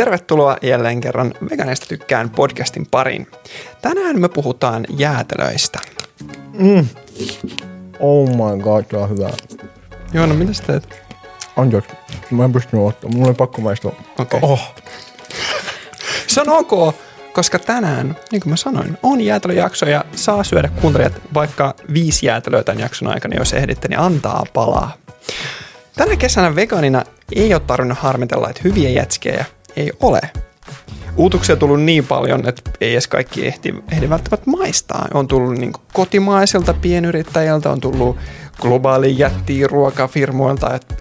Tervetuloa jälleen kerran Veganeista tykkään podcastin pariin. Tänään me puhutaan jäätelöistä. Mm. Oh my god, tää on hyvä. Joona, mitä sä teet? Anteeksi, mä en pystynyt ottaa. Mulla oli pakko maistua. Okei. Oh. Se on ok, koska tänään, niin kuin mä sanoin, on jäätelöjakso ja saa syödä kuuntelijat vaikka viisi jäätelöä tämän jakson aikana, jos ehditte, niin antaa palaa. Tänä kesänä vegaanina ei ole tarvinnut harmitella, että hyviä jätskejä ei ole. Uutuksia on tullut niin paljon, että ei edes kaikki ehdi, ehdi välttämättä maistaa. On tullut niin kotimaisilta pienyrittäjiltä, on tullut globaali jättiä ruokafirmoilta, että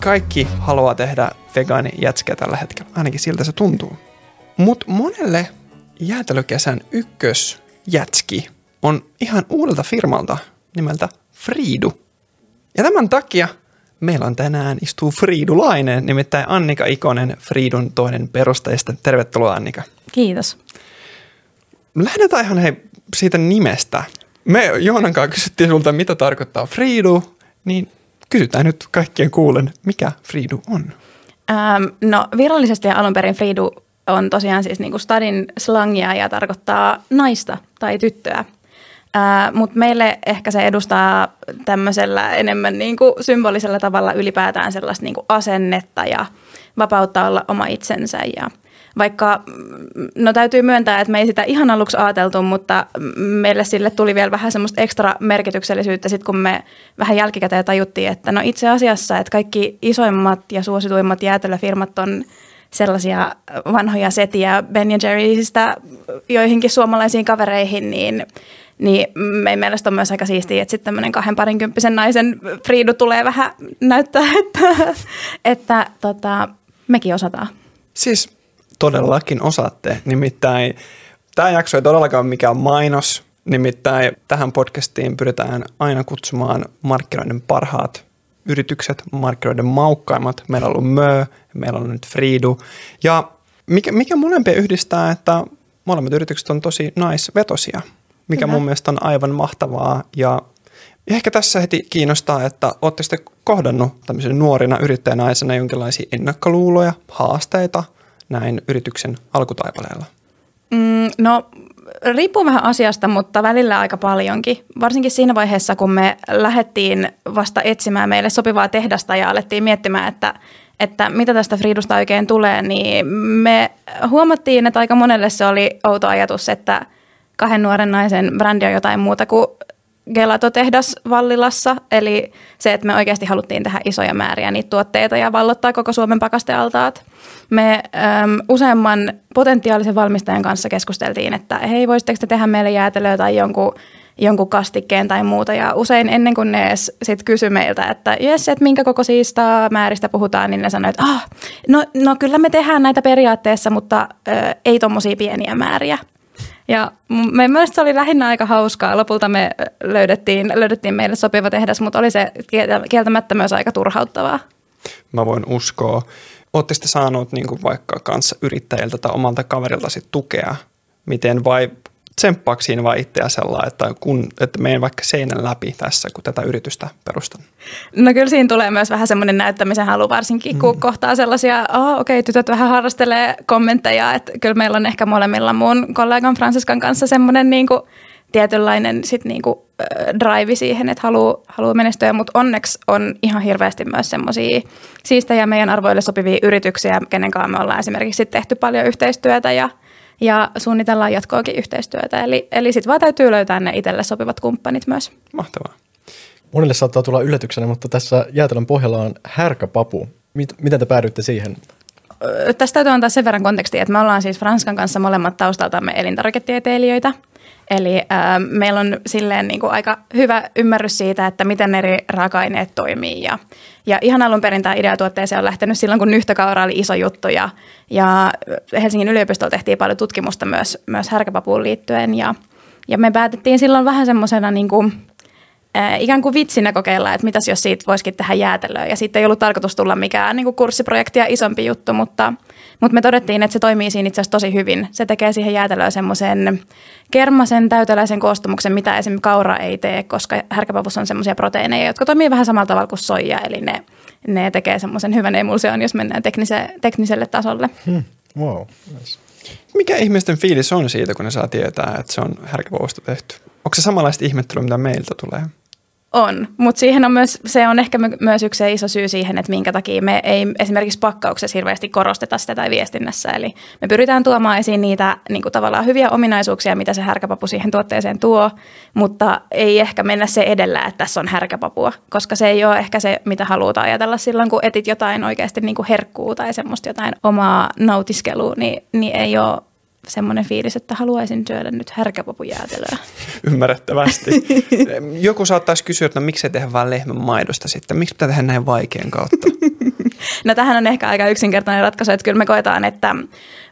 kaikki haluaa tehdä vegaanijätskeä tällä hetkellä. Ainakin siltä se tuntuu. Mutta monelle jäätelökesän ykkösjätski on ihan uudelta firmalta nimeltä Friidu. Ja tämän takia meillä on tänään istuu Friidulainen, nimittäin Annika Ikonen, Friidun toinen perustajista. Tervetuloa Annika. Kiitos. Lähdetään ihan hei siitä nimestä. Me Joonan kanssa kysyttiin sulta, mitä tarkoittaa Friidu, niin kysytään nyt kaikkien kuulen, mikä Friidu on. Ähm, no virallisesti alun perin Friidu on tosiaan siis niinku stadin slangia ja tarkoittaa naista tai tyttöä. Äh, Mutta meille ehkä se edustaa tämmöisellä enemmän niinku symbolisella tavalla ylipäätään sellaista niinku asennetta ja vapautta olla oma itsensä. Ja vaikka, mm, no täytyy myöntää, että me ei sitä ihan aluksi ajateltu, mutta meille sille tuli vielä vähän semmoista ekstra merkityksellisyyttä sitten, kun me vähän jälkikäteen tajuttiin, että no itse asiassa, että kaikki isoimmat ja suosituimmat jäätelöfirmat on sellaisia vanhoja setiä Ben Jerrystä joihinkin suomalaisiin kavereihin, niin niin meidän mielestä on myös aika siistiä, että sitten tämmöinen kahden parinkymppisen naisen Friidu tulee vähän näyttää, että, että tota, mekin osataan. Siis todellakin osaatte. Nimittäin tämä jakso ei todellakaan mikään mainos. Nimittäin tähän podcastiin pyritään aina kutsumaan markkinoiden parhaat yritykset, markkinoiden maukkaimmat. Meillä on ollut Mö, meillä on nyt Friidu. Ja mikä, mikä molempia yhdistää, että molemmat yritykset on tosi naisvetosia, mikä Kyllä. mun mielestä on aivan mahtavaa. Ja ehkä tässä heti kiinnostaa, että olette sitten kohdannut tämmöisenä nuorina yrittäjänaisena jonkinlaisia ennakkoluuloja, haasteita näin yrityksen alkutaipaleella. Mm, no riippuu vähän asiasta, mutta välillä aika paljonkin. Varsinkin siinä vaiheessa, kun me lähdettiin vasta etsimään meille sopivaa tehdasta ja alettiin miettimään, että, että mitä tästä Friidusta oikein tulee, niin me huomattiin, että aika monelle se oli outo ajatus, että kahden nuoren naisen brändi on jotain muuta kuin Gelato-tehdas Vallilassa, eli se, että me oikeasti haluttiin tehdä isoja määriä niitä tuotteita ja vallottaa koko Suomen pakastealtaat. Me äm, useamman potentiaalisen valmistajan kanssa keskusteltiin, että hei, voisitteko te tehdä meille jäätelöä tai jonkun, jonkun kastikkeen tai muuta. Ja usein ennen kuin ne edes sit kysy meiltä, että jes, että minkä kokoisista määristä puhutaan, niin ne sanoo, että ah, no, no kyllä me tehdään näitä periaatteessa, mutta ö, ei tuommoisia pieniä määriä. Ja meidän mielestä se oli lähinnä aika hauskaa. Lopulta me löydettiin, löydettiin meille sopiva tehdas, mutta oli se kieltä- kieltämättä myös aika turhauttavaa. Mä voin uskoa. Ootte sitten saanut niin vaikka kanssa yrittäjiltä tai omalta kaverilta tukea, miten vai tsemppaako siinä vaan itseä sellainen, että, kun, että menen vaikka seinän läpi tässä, kun tätä yritystä perustan? No kyllä siinä tulee myös vähän semmoinen näyttämisen halu, varsinkin kun kohtaa sellaisia, oh, okei, okay, tytöt vähän harrastelee kommentteja, että kyllä meillä on ehkä molemmilla mun kollegan Fransiskan kanssa semmoinen niin kuin tietynlainen sit niin kuin, äh, drive siihen, että haluaa haluu menestyä, mutta onneksi on ihan hirveästi myös semmoisia siistejä meidän arvoille sopivia yrityksiä, kenen kanssa me ollaan esimerkiksi tehty paljon yhteistyötä ja, ja suunnitellaan jatkoakin yhteistyötä. Eli, eli sitten vaan täytyy löytää ne itselle sopivat kumppanit myös. Mahtavaa. Monille saattaa tulla yllätyksenä, mutta tässä jäätelön pohjalla on härkäpapu. Mit, miten te päädyitte siihen? Tästä täytyy antaa sen verran kontekstia, että me ollaan siis Franskan kanssa molemmat taustaltamme elintarviketieteilijöitä. Eli äh, meillä on silleen niin kuin aika hyvä ymmärrys siitä, että miten eri raaka-aineet toimii. Ja, ja ihan alun perin tämä ideatuotteeseen on lähtenyt silloin, kun nyhtökaura oli iso juttu. Ja, ja Helsingin yliopistolla tehtiin paljon tutkimusta myös, myös härkäpapuun liittyen. Ja, ja me päätettiin silloin vähän semmoisena niin kuin, äh, ikään kuin vitsinä kokeilla, että mitäs jos siitä voisikin tehdä jäätelöä. Ja siitä ei ollut tarkoitus tulla mikään niin kuin kurssiprojekti ja isompi juttu, mutta, mutta me todettiin, että se toimii siinä itse asiassa tosi hyvin. Se tekee siihen jäätelöön semmoisen kermasen täyteläisen koostumuksen, mitä esimerkiksi kaura ei tee, koska härkäpavussa on semmoisia proteiineja, jotka toimii vähän samalla tavalla kuin soija, eli ne, ne tekee semmoisen hyvän emulsion, jos mennään teknise, tekniselle tasolle. Hmm. Wow. Mikä ihmisten fiilis on siitä, kun ne saa tietää, että se on härkäpavusta tehty? Onko se samanlaista ihmettelyä, mitä meiltä tulee? On, mutta siihen on myös, se on ehkä myös yksi iso syy siihen, että minkä takia me ei esimerkiksi pakkauksessa hirveästi korosteta sitä tai viestinnässä. Eli me pyritään tuomaan esiin niitä niin kuin tavallaan hyviä ominaisuuksia, mitä se härkäpapu siihen tuotteeseen tuo, mutta ei ehkä mennä se edellä, että tässä on härkäpapua, koska se ei ole ehkä se, mitä halutaan ajatella silloin, kun etit jotain oikeasti niin kuin herkkuu tai semmoista jotain omaa nautiskelua, niin, niin ei ole semmoinen fiilis, että haluaisin syödä nyt härkäpapujäätelöä. Ymmärrettävästi. Joku saattaisi kysyä, että no miksei tehdä vain lehmän maidosta sitten? Miksi pitää tehdä näin vaikean kautta? no tähän on ehkä aika yksinkertainen ratkaisu, että kyllä me koetaan, että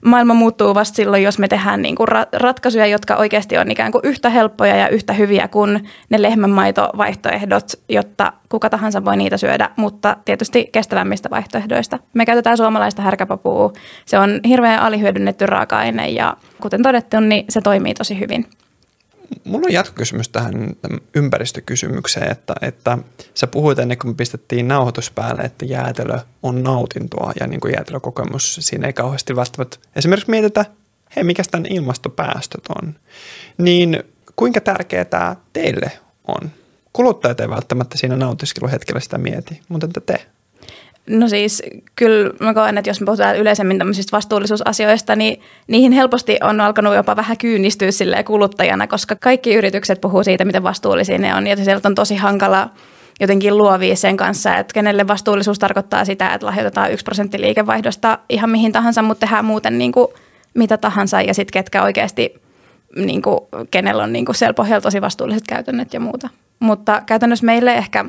maailma muuttuu vasta silloin, jos me tehdään niin kuin ratkaisuja, jotka oikeasti on ikään kuin yhtä helppoja ja yhtä hyviä kuin ne lehmänmaitovaihtoehdot, jotta kuka tahansa voi niitä syödä, mutta tietysti kestävämmistä vaihtoehdoista. Me käytetään suomalaista härkäpapua. Se on hirveän alihyödynnetty raaka-aine ja kuten todettu, niin se toimii tosi hyvin. Mulla on jatkokysymys tähän ympäristökysymykseen, että, että sä puhuit ennen kuin me pistettiin nauhoitus päälle, että jäätelö on nautintoa ja niin kuin jäätelökokemus, siinä ei kauheasti välttämättä esimerkiksi mietitä, hei mikä tämän ilmastopäästöt on, niin kuinka tärkeää tämä teille on? Kuluttajat ei välttämättä siinä nautiskeluhetkellä sitä mieti, mutta entä te? No siis kyllä mä koen, että jos me puhutaan yleisemmin tämmöisistä vastuullisuusasioista, niin niihin helposti on alkanut jopa vähän kyynistyä sille kuluttajana, koska kaikki yritykset puhuu siitä, miten vastuullisia ne on. Ja sieltä on tosi hankala jotenkin luovia sen kanssa, että kenelle vastuullisuus tarkoittaa sitä, että lahjoitetaan yksi prosentti liikevaihdosta ihan mihin tahansa, mutta tehdään muuten niin kuin mitä tahansa ja sitten ketkä oikeasti, niin kuin, kenellä on niin kuin siellä pohjalla tosi vastuulliset käytännöt ja muuta. Mutta käytännössä meille ehkä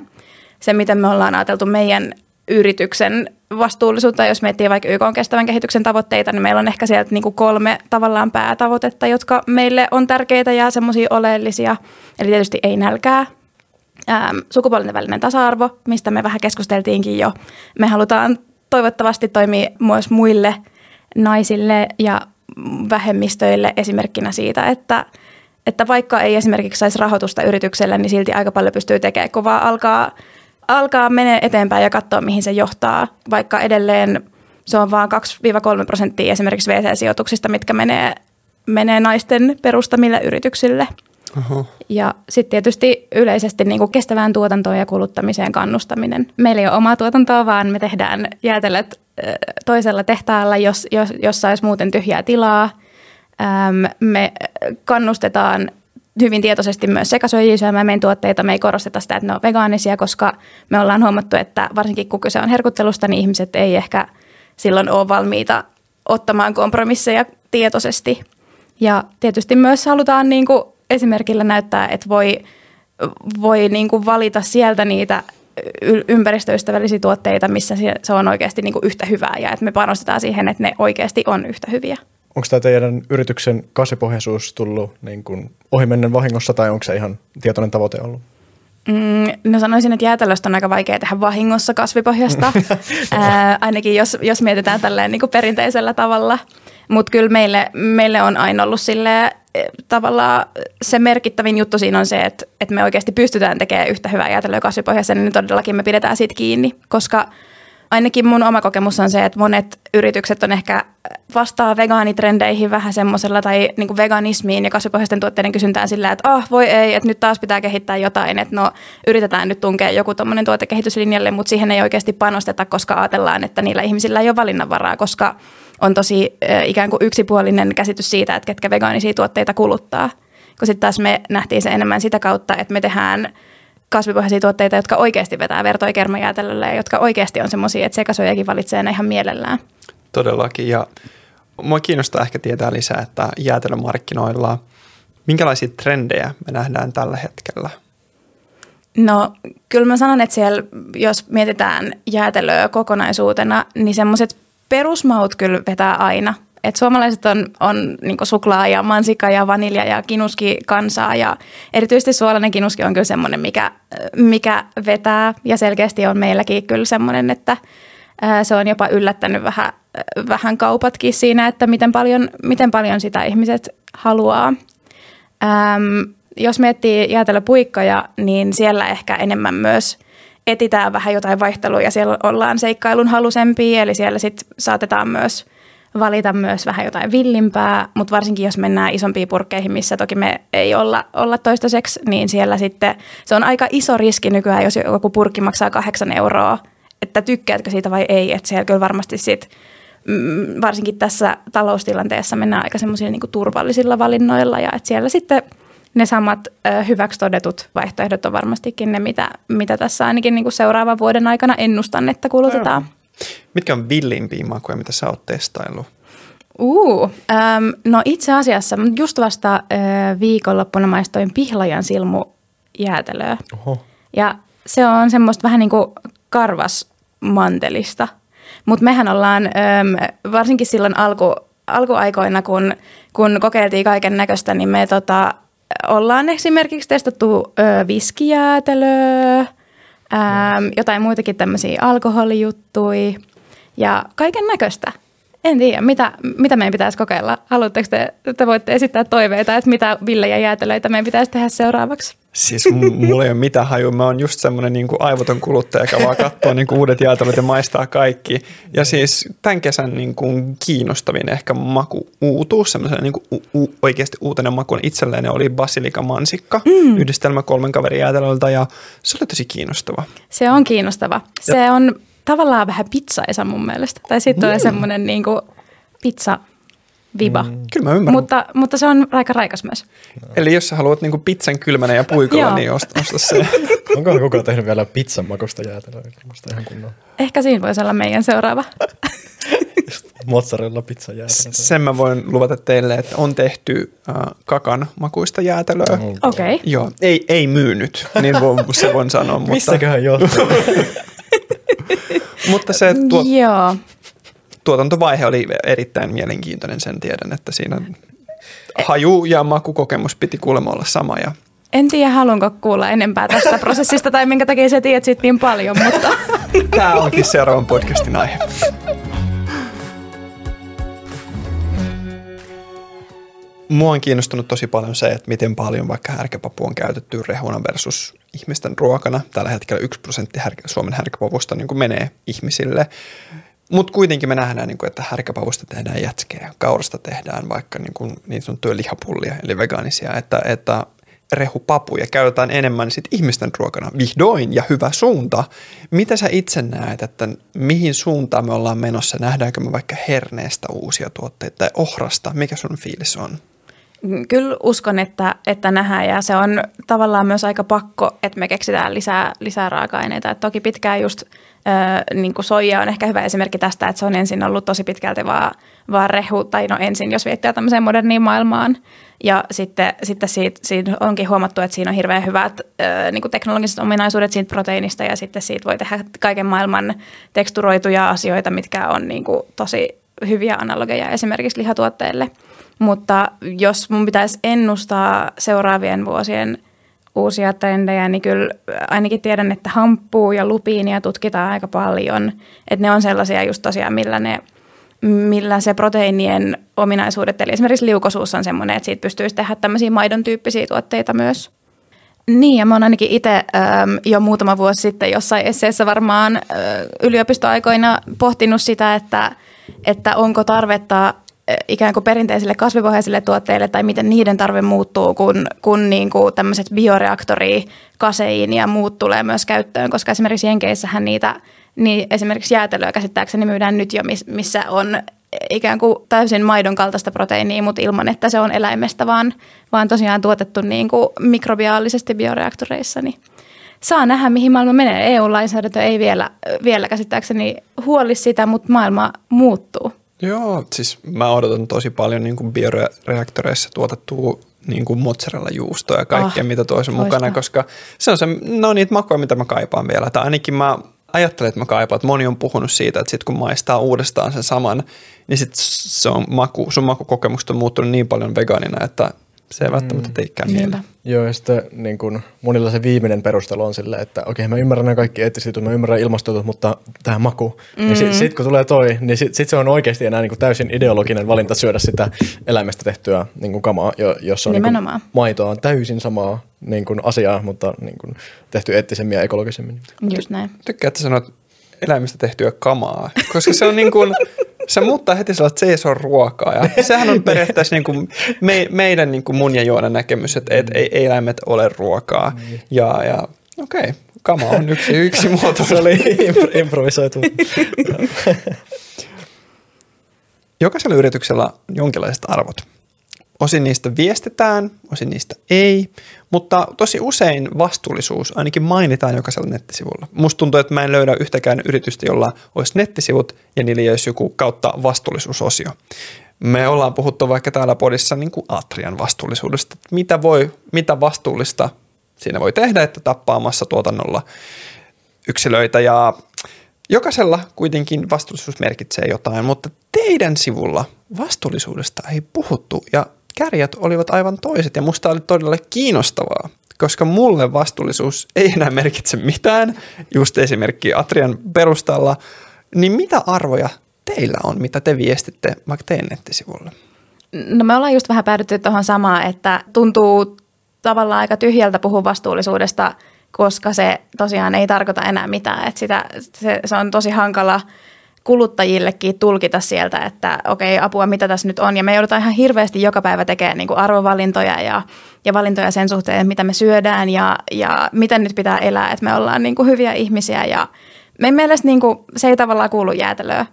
se, miten me ollaan ajateltu meidän yrityksen vastuullisuutta. Jos miettii vaikka YK on kestävän kehityksen tavoitteita, niin meillä on ehkä sieltä niin kuin kolme tavallaan päätavoitetta, jotka meille on tärkeitä ja semmoisia oleellisia. Eli tietysti ei nälkää, ähm, sukupuolinen välinen tasa-arvo, mistä me vähän keskusteltiinkin jo. Me halutaan toivottavasti toimia myös muille naisille ja vähemmistöille esimerkkinä siitä, että, että vaikka ei esimerkiksi saisi rahoitusta yritykselle, niin silti aika paljon pystyy tekemään, kun vaan alkaa – alkaa mennä eteenpäin ja katsoa, mihin se johtaa, vaikka edelleen se on vain 2-3 prosenttia esimerkiksi VC-sijoituksista, mitkä menee, menee naisten perustamille yrityksille. Oho. Ja sitten tietysti yleisesti niin kuin kestävään tuotantoon ja kuluttamiseen kannustaminen. Meillä ei ole omaa tuotantoa, vaan me tehdään jäätelöt toisella tehtaalla, jos, jos, jossa olisi muuten tyhjää tilaa. Me kannustetaan hyvin tietoisesti myös sekasyöjiä syömään meidän tuotteita. Me ei korosteta sitä, että ne on vegaanisia, koska me ollaan huomattu, että varsinkin kun kyse on herkuttelusta, niin ihmiset ei ehkä silloin ole valmiita ottamaan kompromisseja tietoisesti. Ja tietysti myös halutaan niin kuin esimerkillä näyttää, että voi, voi niin kuin valita sieltä niitä ympäristöystävällisiä tuotteita, missä se on oikeasti niin kuin yhtä hyvää ja että me panostetaan siihen, että ne oikeasti on yhtä hyviä. Onko tämä teidän yrityksen kasvipohjaisuus tullut niin kuin ohimennen vahingossa tai onko se ihan tietoinen tavoite ollut? Mm, no sanoisin, että jäätelöstä on aika vaikea tehdä vahingossa kasvipohjasta, Ää, ainakin jos, jos mietitään tälleen niin kuin perinteisellä tavalla. Mutta kyllä meille, meille on aina ollut sille tavallaan se merkittävin juttu siinä on se, että, että me oikeasti pystytään tekemään yhtä hyvää jäätelöä kasvipohjaisen, niin todellakin me pidetään siitä kiinni, koska – ainakin mun oma kokemus on se, että monet yritykset on ehkä vastaa vegaanitrendeihin vähän semmoisella tai niin kuin veganismiin ja kasvipohjaisten tuotteiden kysyntään sillä, että ah voi ei, että nyt taas pitää kehittää jotain, että no yritetään nyt tunkea joku tuommoinen tuotekehityslinjalle, mutta siihen ei oikeasti panosteta, koska ajatellaan, että niillä ihmisillä ei ole valinnanvaraa, koska on tosi ikään kuin yksipuolinen käsitys siitä, että ketkä vegaanisia tuotteita kuluttaa. Kun sitten taas me nähtiin se enemmän sitä kautta, että me tehdään – kasvipohjaisia tuotteita, jotka oikeasti vetää vertoi kermajäätelölle ja jotka oikeasti on semmoisia, että sekasojakin valitsee ne ihan mielellään. Todellakin ja mua kiinnostaa ehkä tietää lisää, että jäätelömarkkinoilla, minkälaisia trendejä me nähdään tällä hetkellä? No kyllä mä sanon, että siellä, jos mietitään jäätelöä kokonaisuutena, niin semmoiset perusmaut kyllä vetää aina – et suomalaiset on, on niin suklaa ja mansika ja vanilja ja kinuski kansaa ja erityisesti suolainen kinuski on kyllä semmoinen, mikä, mikä vetää ja selkeästi on meilläkin kyllä semmoinen, että se on jopa yllättänyt vähän, vähän kaupatkin siinä, että miten paljon, miten paljon sitä ihmiset haluaa. Ähm, jos miettii jäätelöpuikkoja, niin siellä ehkä enemmän myös etitään vähän jotain vaihtelua ja siellä ollaan seikkailun halusempia, eli siellä sitten saatetaan myös – valita myös vähän jotain villimpää, mutta varsinkin jos mennään isompiin purkkeihin, missä toki me ei olla, olla toistaiseksi, niin siellä sitten se on aika iso riski nykyään, jos joku purkki maksaa kahdeksan euroa, että tykkäätkö siitä vai ei, että siellä kyllä varmasti sitten mm, varsinkin tässä taloustilanteessa mennään aika semmoisilla niin turvallisilla valinnoilla ja että siellä sitten ne samat hyväksi todetut vaihtoehdot on varmastikin ne, mitä, mitä tässä ainakin niin kuin seuraavan vuoden aikana ennustan, että kulutetaan. Mitkä on villimpiä makuja, mitä sä oot testaillut? Uu, äm, no itse asiassa just vasta äh, viikonloppuna maistoin pihlajan silmu jäätelöä. Oho. Ja se on semmoista vähän niin kuin karvasmantelista. Mutta mehän ollaan äm, varsinkin silloin alku, alkuaikoina, kun, kun kokeiltiin kaiken näköistä, niin me tota, ollaan esimerkiksi testattu ö, viskijäätelöä, äm, jotain muitakin tämmöisiä alkoholijuttuja ja kaiken näköistä. En tiedä, mitä, mitä meidän pitäisi kokeilla. Haluatteko te, te voitte esittää toiveita, että mitä villejä jäätelöitä meidän pitäisi tehdä seuraavaksi? Siis mulla ei ole mitään hajua. Mä oon just semmoinen niin aivoton kuluttaja, joka vaan katsoo niin kuin uudet jäätelöt ja maistaa kaikki. Ja siis tämän kesän niin kuin kiinnostavin ehkä maku uutuus, semmoisen niin kuin u- u- oikeasti uutena makun itselleen oli basilika mansikka, mm. yhdistelmä kolmen kaverin jäätelöltä ja se oli tosi kiinnostava. Se on kiinnostava. Se on tavallaan vähän pizzaisa mun mielestä. Tai sitten tulee semmoinen niin kuin pizza viba. Mm. Kyllä mä ymmärrän. Mutta, mutta se on aika raikas myös. Eli jos sä haluat niin kuin pizzan kylmänä ja puikolla, niin osta, osta se. Onko kukaan tehnyt vielä pizzan makusta jäätelöä? Ihan Ehkä siinä voisi olla meidän seuraava. mozzarella pizza jäätelöä. Sen mä voin luvata teille, että on tehty äh, kakan makuista jäätelöä. Mm. Okei. Okay. Joo, ei, ei myynyt, niin voin, se voin sanoa, mutta, Missäköhän johtaa? mutta se tuo, Joo. tuotantovaihe oli erittäin mielenkiintoinen, sen tiedän, että siinä haju- ja makukokemus piti kuulemma olla sama. Ja En tiedä, haluanko kuulla enempää tästä prosessista tai minkä takia sä tiedät siitä niin paljon, mutta tämä onkin seuraavan podcastin aihe. Mua on kiinnostunut tosi paljon se, että miten paljon vaikka härkäpapu on käytetty rehuna versus ihmisten ruokana. Tällä hetkellä 1 prosentti härkä, Suomen härkäpavusta niin menee ihmisille. Mutta kuitenkin me nähdään, niin kuin, että härkäpavusta tehdään jätskeä, kaurasta tehdään vaikka niin, kuin, niin sanottuja lihapullia, eli vegaanisia, että, että rehupapuja käytetään enemmän sit ihmisten ruokana. Vihdoin ja hyvä suunta. Mitä sä itse näet, että mihin suuntaan me ollaan menossa? Nähdäänkö me vaikka herneestä uusia tuotteita tai ohrasta? Mikä sun fiilis on? Kyllä uskon, että, että nähdään ja se on tavallaan myös aika pakko, että me keksitään lisää, lisää raaka-aineita. Et toki pitkään just ö, niin kuin soija on ehkä hyvä esimerkki tästä, että se on ensin ollut tosi pitkälti vaan, vaan rehu, tai no ensin, jos viettää tämmöiseen moderniin maailmaan. Ja sitten, sitten siitä, siitä onkin huomattu, että siinä on hirveän hyvät ö, niin kuin teknologiset ominaisuudet siitä proteiinista ja sitten siitä voi tehdä kaiken maailman teksturoituja asioita, mitkä on niin kuin tosi hyviä analogeja esimerkiksi lihatuotteille. Mutta jos mun pitäisi ennustaa seuraavien vuosien uusia trendejä, niin kyllä ainakin tiedän, että hamppuu ja lupiinia tutkitaan aika paljon. Että ne on sellaisia just tosiaan, millä, ne, millä se proteiinien ominaisuudet, eli esimerkiksi liukosuus on semmoinen, että siitä pystyisi tehdä tämmöisiä maidon tyyppisiä tuotteita myös. Niin, ja mä oon ainakin itse ähm, jo muutama vuosi sitten jossain esseessä varmaan äh, yliopistoaikoina pohtinut sitä, että, että onko tarvetta äh, ikään kuin perinteisille kasvipohjaisille tuotteille tai miten niiden tarve muuttuu, kun, kun niin kuin tämmöiset bioreaktori, kaseiin ja muut tulee myös käyttöön, koska esimerkiksi Jenkeissähän niitä, niin esimerkiksi jäätelöä käsittääkseni myydään nyt jo, missä on ikään kuin täysin maidon kaltaista proteiinia, mutta ilman, että se on eläimestä, vaan, vaan tosiaan tuotettu niin kuin mikrobiaalisesti bioreaktoreissa. Niin saa nähdä, mihin maailma menee. EU-lainsäädäntö ei vielä, vielä käsittääkseni huoli sitä, mutta maailma muuttuu. Joo, siis mä odotan tosi paljon niin kuin bioreaktoreissa tuotettua niin kuin mozzarella-juustoa ja kaikkea, Ah, mitä tuossa on mukana, koska se on se, no niitä makuja, mitä mä kaipaan vielä. Tai ainakin mä ajattelen, että mä kaipaan, että moni on puhunut siitä, että sit kun maistaa uudestaan sen saman, niin sit se on maku, sun makukokemukset on muuttunut niin paljon vegaanina, että se ei välttämättä teikään Niinpä. mieleen. Joo, ja sitten niin kun, monilla se viimeinen perustelu on silleen, että okei, mä ymmärrän nämä kaikki eettiset jutut, mä ymmärrän ilmastotut, mutta tähän maku. Mm. Niin sitten sit, kun tulee toi, niin sitten sit se on oikeasti enää niin kuin täysin ideologinen valinta syödä sitä eläimestä tehtyä niin kuin kamaa, jo, jossa on niin kuin, maitoa on täysin samaa niin kuin asiaa, mutta niin kuin, tehty eettisemmin ja ekologisemmin. Just näin. Tykkää, että sanot eläimistä tehtyä kamaa, koska se on niin kuin, se muuttaa heti sellaista, ole ruokaa. Ja sehän on periaatteessa niin kuin me, meidän niin kuin mun ja Juonan näkemys, että et, ei, ei eläimet ole ruokaa. Ja, ja okei, okay, kama on yksi, yksi muoto. se oli improvisoitu. Jokaisella yrityksellä on jonkinlaiset arvot. Osin niistä viestitään, osin niistä ei, mutta tosi usein vastuullisuus ainakin mainitaan jokaisella nettisivulla. Musta tuntuu, että mä en löydä yhtäkään yritystä, jolla olisi nettisivut ja niillä olisi joku kautta vastuullisuusosio. Me ollaan puhuttu vaikka täällä podissa niin kuin Atrian vastuullisuudesta, että mitä, voi, mitä vastuullista siinä voi tehdä, että tappaamassa tuotannolla yksilöitä ja jokaisella kuitenkin vastuullisuus merkitsee jotain, mutta teidän sivulla vastuullisuudesta ei puhuttu ja kärjät olivat aivan toiset ja musta oli todella kiinnostavaa, koska mulle vastuullisuus ei enää merkitse mitään, just esimerkki Atrian perustalla, niin mitä arvoja teillä on, mitä te viestitte vaikka teidän nettisivulla? No me ollaan just vähän päädytty tuohon samaan, että tuntuu tavallaan aika tyhjältä puhua vastuullisuudesta, koska se tosiaan ei tarkoita enää mitään. Että sitä, se, se on tosi hankala – kuluttajillekin tulkita sieltä, että okei, okay, apua, mitä tässä nyt on. Ja me joudutaan ihan hirveästi joka päivä tekemään niin kuin arvovalintoja ja, ja valintoja sen suhteen, mitä me syödään ja, ja miten nyt pitää elää, että me ollaan niin kuin hyviä ihmisiä. Ja meidän mielestä niin kuin, se ei tavallaan kuulu jäätelöä.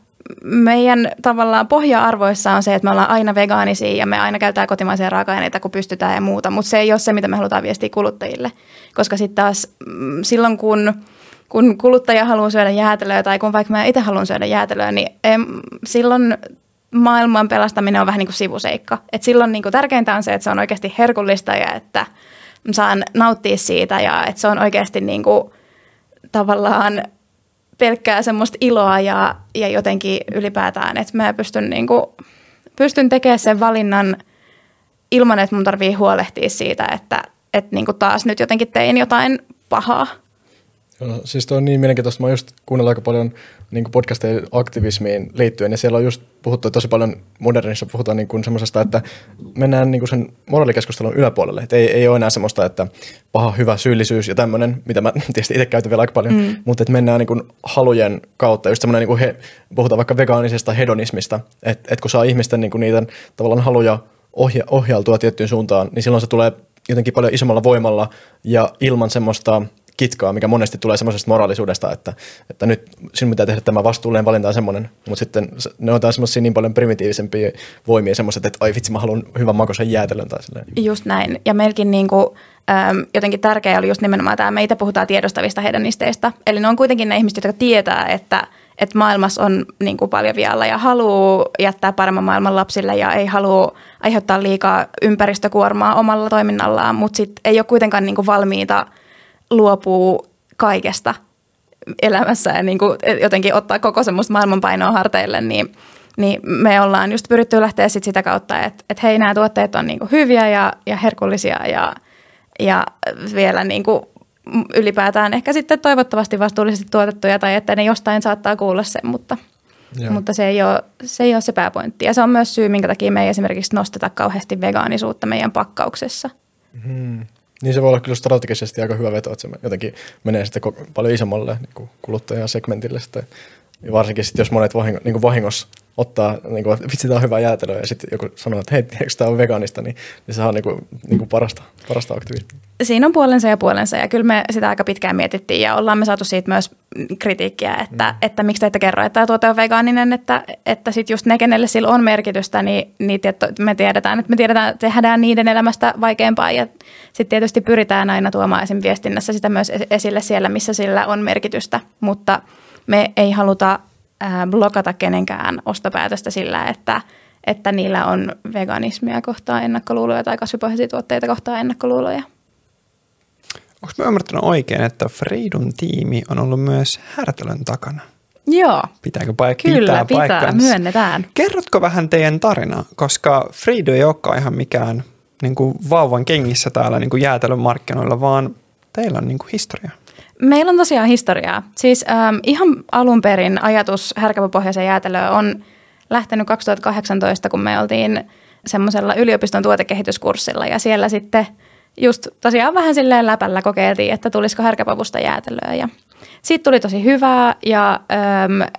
Meidän tavallaan pohja-arvoissa on se, että me ollaan aina vegaanisia ja me aina käytetään kotimaisia raaka-aineita, kun pystytään ja muuta. Mutta se ei ole se, mitä me halutaan viestiä kuluttajille. Koska sitten taas mm, silloin, kun kun kuluttaja haluaa syödä jäätelöä tai kun vaikka mä itse haluan syödä jäätelöä, niin em, silloin maailman pelastaminen on vähän niin kuin sivuseikka. Et silloin niin kuin tärkeintä on se, että se on oikeasti herkullista ja että saan nauttia siitä ja että se on oikeasti niin kuin tavallaan pelkkää semmoista iloa ja, ja jotenkin ylipäätään, että mä pystyn, niin kuin, pystyn tekemään sen valinnan ilman, että mun tarvii huolehtia siitä, että, että niin kuin taas nyt jotenkin tein jotain pahaa. Joo, siis tuo on niin mielenkiintoista. Mä oon just kuunnellut aika paljon niin podcasteja aktivismiin liittyen, ja siellä on just puhuttu tosi paljon, modernissa puhutaan niin kuin semmoisesta, että mennään niin kuin sen moraalikeskustelun yläpuolelle. Et ei, ei ole enää semmoista, että paha, hyvä syyllisyys ja tämmöinen, mitä mä tietysti itse käytän vielä aika paljon, mm. mutta että mennään niin kuin halujen kautta. Just semmoinen, niin kuin he, puhutaan vaikka vegaanisesta hedonismista, että et kun saa ihmisten niin kuin niitä tavallaan haluja ohja, ohjautua tiettyyn suuntaan, niin silloin se tulee jotenkin paljon isommalla voimalla ja ilman semmoista kitkaa, mikä monesti tulee semmoisesta moraalisuudesta, että, että nyt sinun pitää tehdä tämä vastuullinen valinta on semmoinen, mutta sitten ne on taas semmoisia niin paljon primitiivisempia voimia semmoiset, että ai vitsi, mä haluan hyvän makoisen jäätelön tai silleen. Just näin. Ja melkein niin kuin, äm, jotenkin tärkeää oli just nimenomaan tämä, meitä puhutaan tiedostavista hedonisteista. Eli ne on kuitenkin ne ihmiset, jotka tietää, että että maailmassa on niin kuin paljon vialla ja haluaa jättää paremman maailman lapsille ja ei halua aiheuttaa liikaa ympäristökuormaa omalla toiminnallaan, mutta sitten ei ole kuitenkaan niin kuin valmiita – luopuu kaikesta elämässä ja niin kuin jotenkin ottaa koko semmoista maailmanpainoa harteille, niin, niin me ollaan just pyritty lähteä sit sitä kautta, että, että hei, nämä tuotteet on niin kuin hyviä ja, ja herkullisia ja, ja vielä niin kuin ylipäätään ehkä sitten toivottavasti vastuullisesti tuotettuja tai että ne jostain saattaa kuulla sen, mutta, mutta se, ei ole, se ei ole se pääpointti. Ja se on myös syy, minkä takia me ei esimerkiksi nosteta kauheasti vegaanisuutta meidän pakkauksessa. Hmm. Niin se voi olla kyllä strategisesti aika hyvä veto, että se jotenkin menee sitten paljon isommalle niin kuluttajasegmentille sitten. Ja varsinkin sitten, jos monet vahingo, niin vahingossa ottaa, niin kuin, että vitsi, tämä on hyvä jäätelö, ja sitten joku sanoo, että hei, eikö tämä ole vegaanista, niin, niin se on niin kuin, niin kuin parasta, parasta aktiivista. Siinä on puolensa ja puolensa, ja kyllä me sitä aika pitkään mietittiin, ja ollaan me saatu siitä myös kritiikkiä, että, mm. että miksi te ette kerro, että tämä tuote on vegaaninen, että, että sitten just ne, kenelle sillä on merkitystä, niin, niin tieto, me tiedetään, että me tiedetään, että tehdään niiden elämästä vaikeampaa, ja sitten tietysti pyritään aina tuomaan esim. viestinnässä sitä myös esille siellä, missä sillä on merkitystä, mutta me ei haluta blokata kenenkään ostopäätöstä sillä, että, että niillä on veganismia kohtaan ennakkoluuloja tai kasvipohjaisia tuotteita kohtaan ennakkoluuloja. Onko mä ymmärtänyt oikein, että Freidun tiimi on ollut myös Härtälön takana? Joo. Pitääkö paik- Kyllä, pitää, pitää myönnetään. Kerrotko vähän teidän tarina, koska Freidu ei olekaan ihan mikään niin kuin vauvan kengissä täällä niin kuin jäätelön markkinoilla, vaan teillä on niin kuin historia. Meillä on tosiaan historiaa. Siis ähm, ihan alun perin ajatus härkäpäpohjaisen jäätelöön on lähtenyt 2018, kun me oltiin semmoisella yliopiston tuotekehityskurssilla ja siellä sitten just tosiaan vähän silleen läpällä kokeiltiin, että tulisiko härkäpavusta jäätelöä ja siitä tuli tosi hyvää ja äm,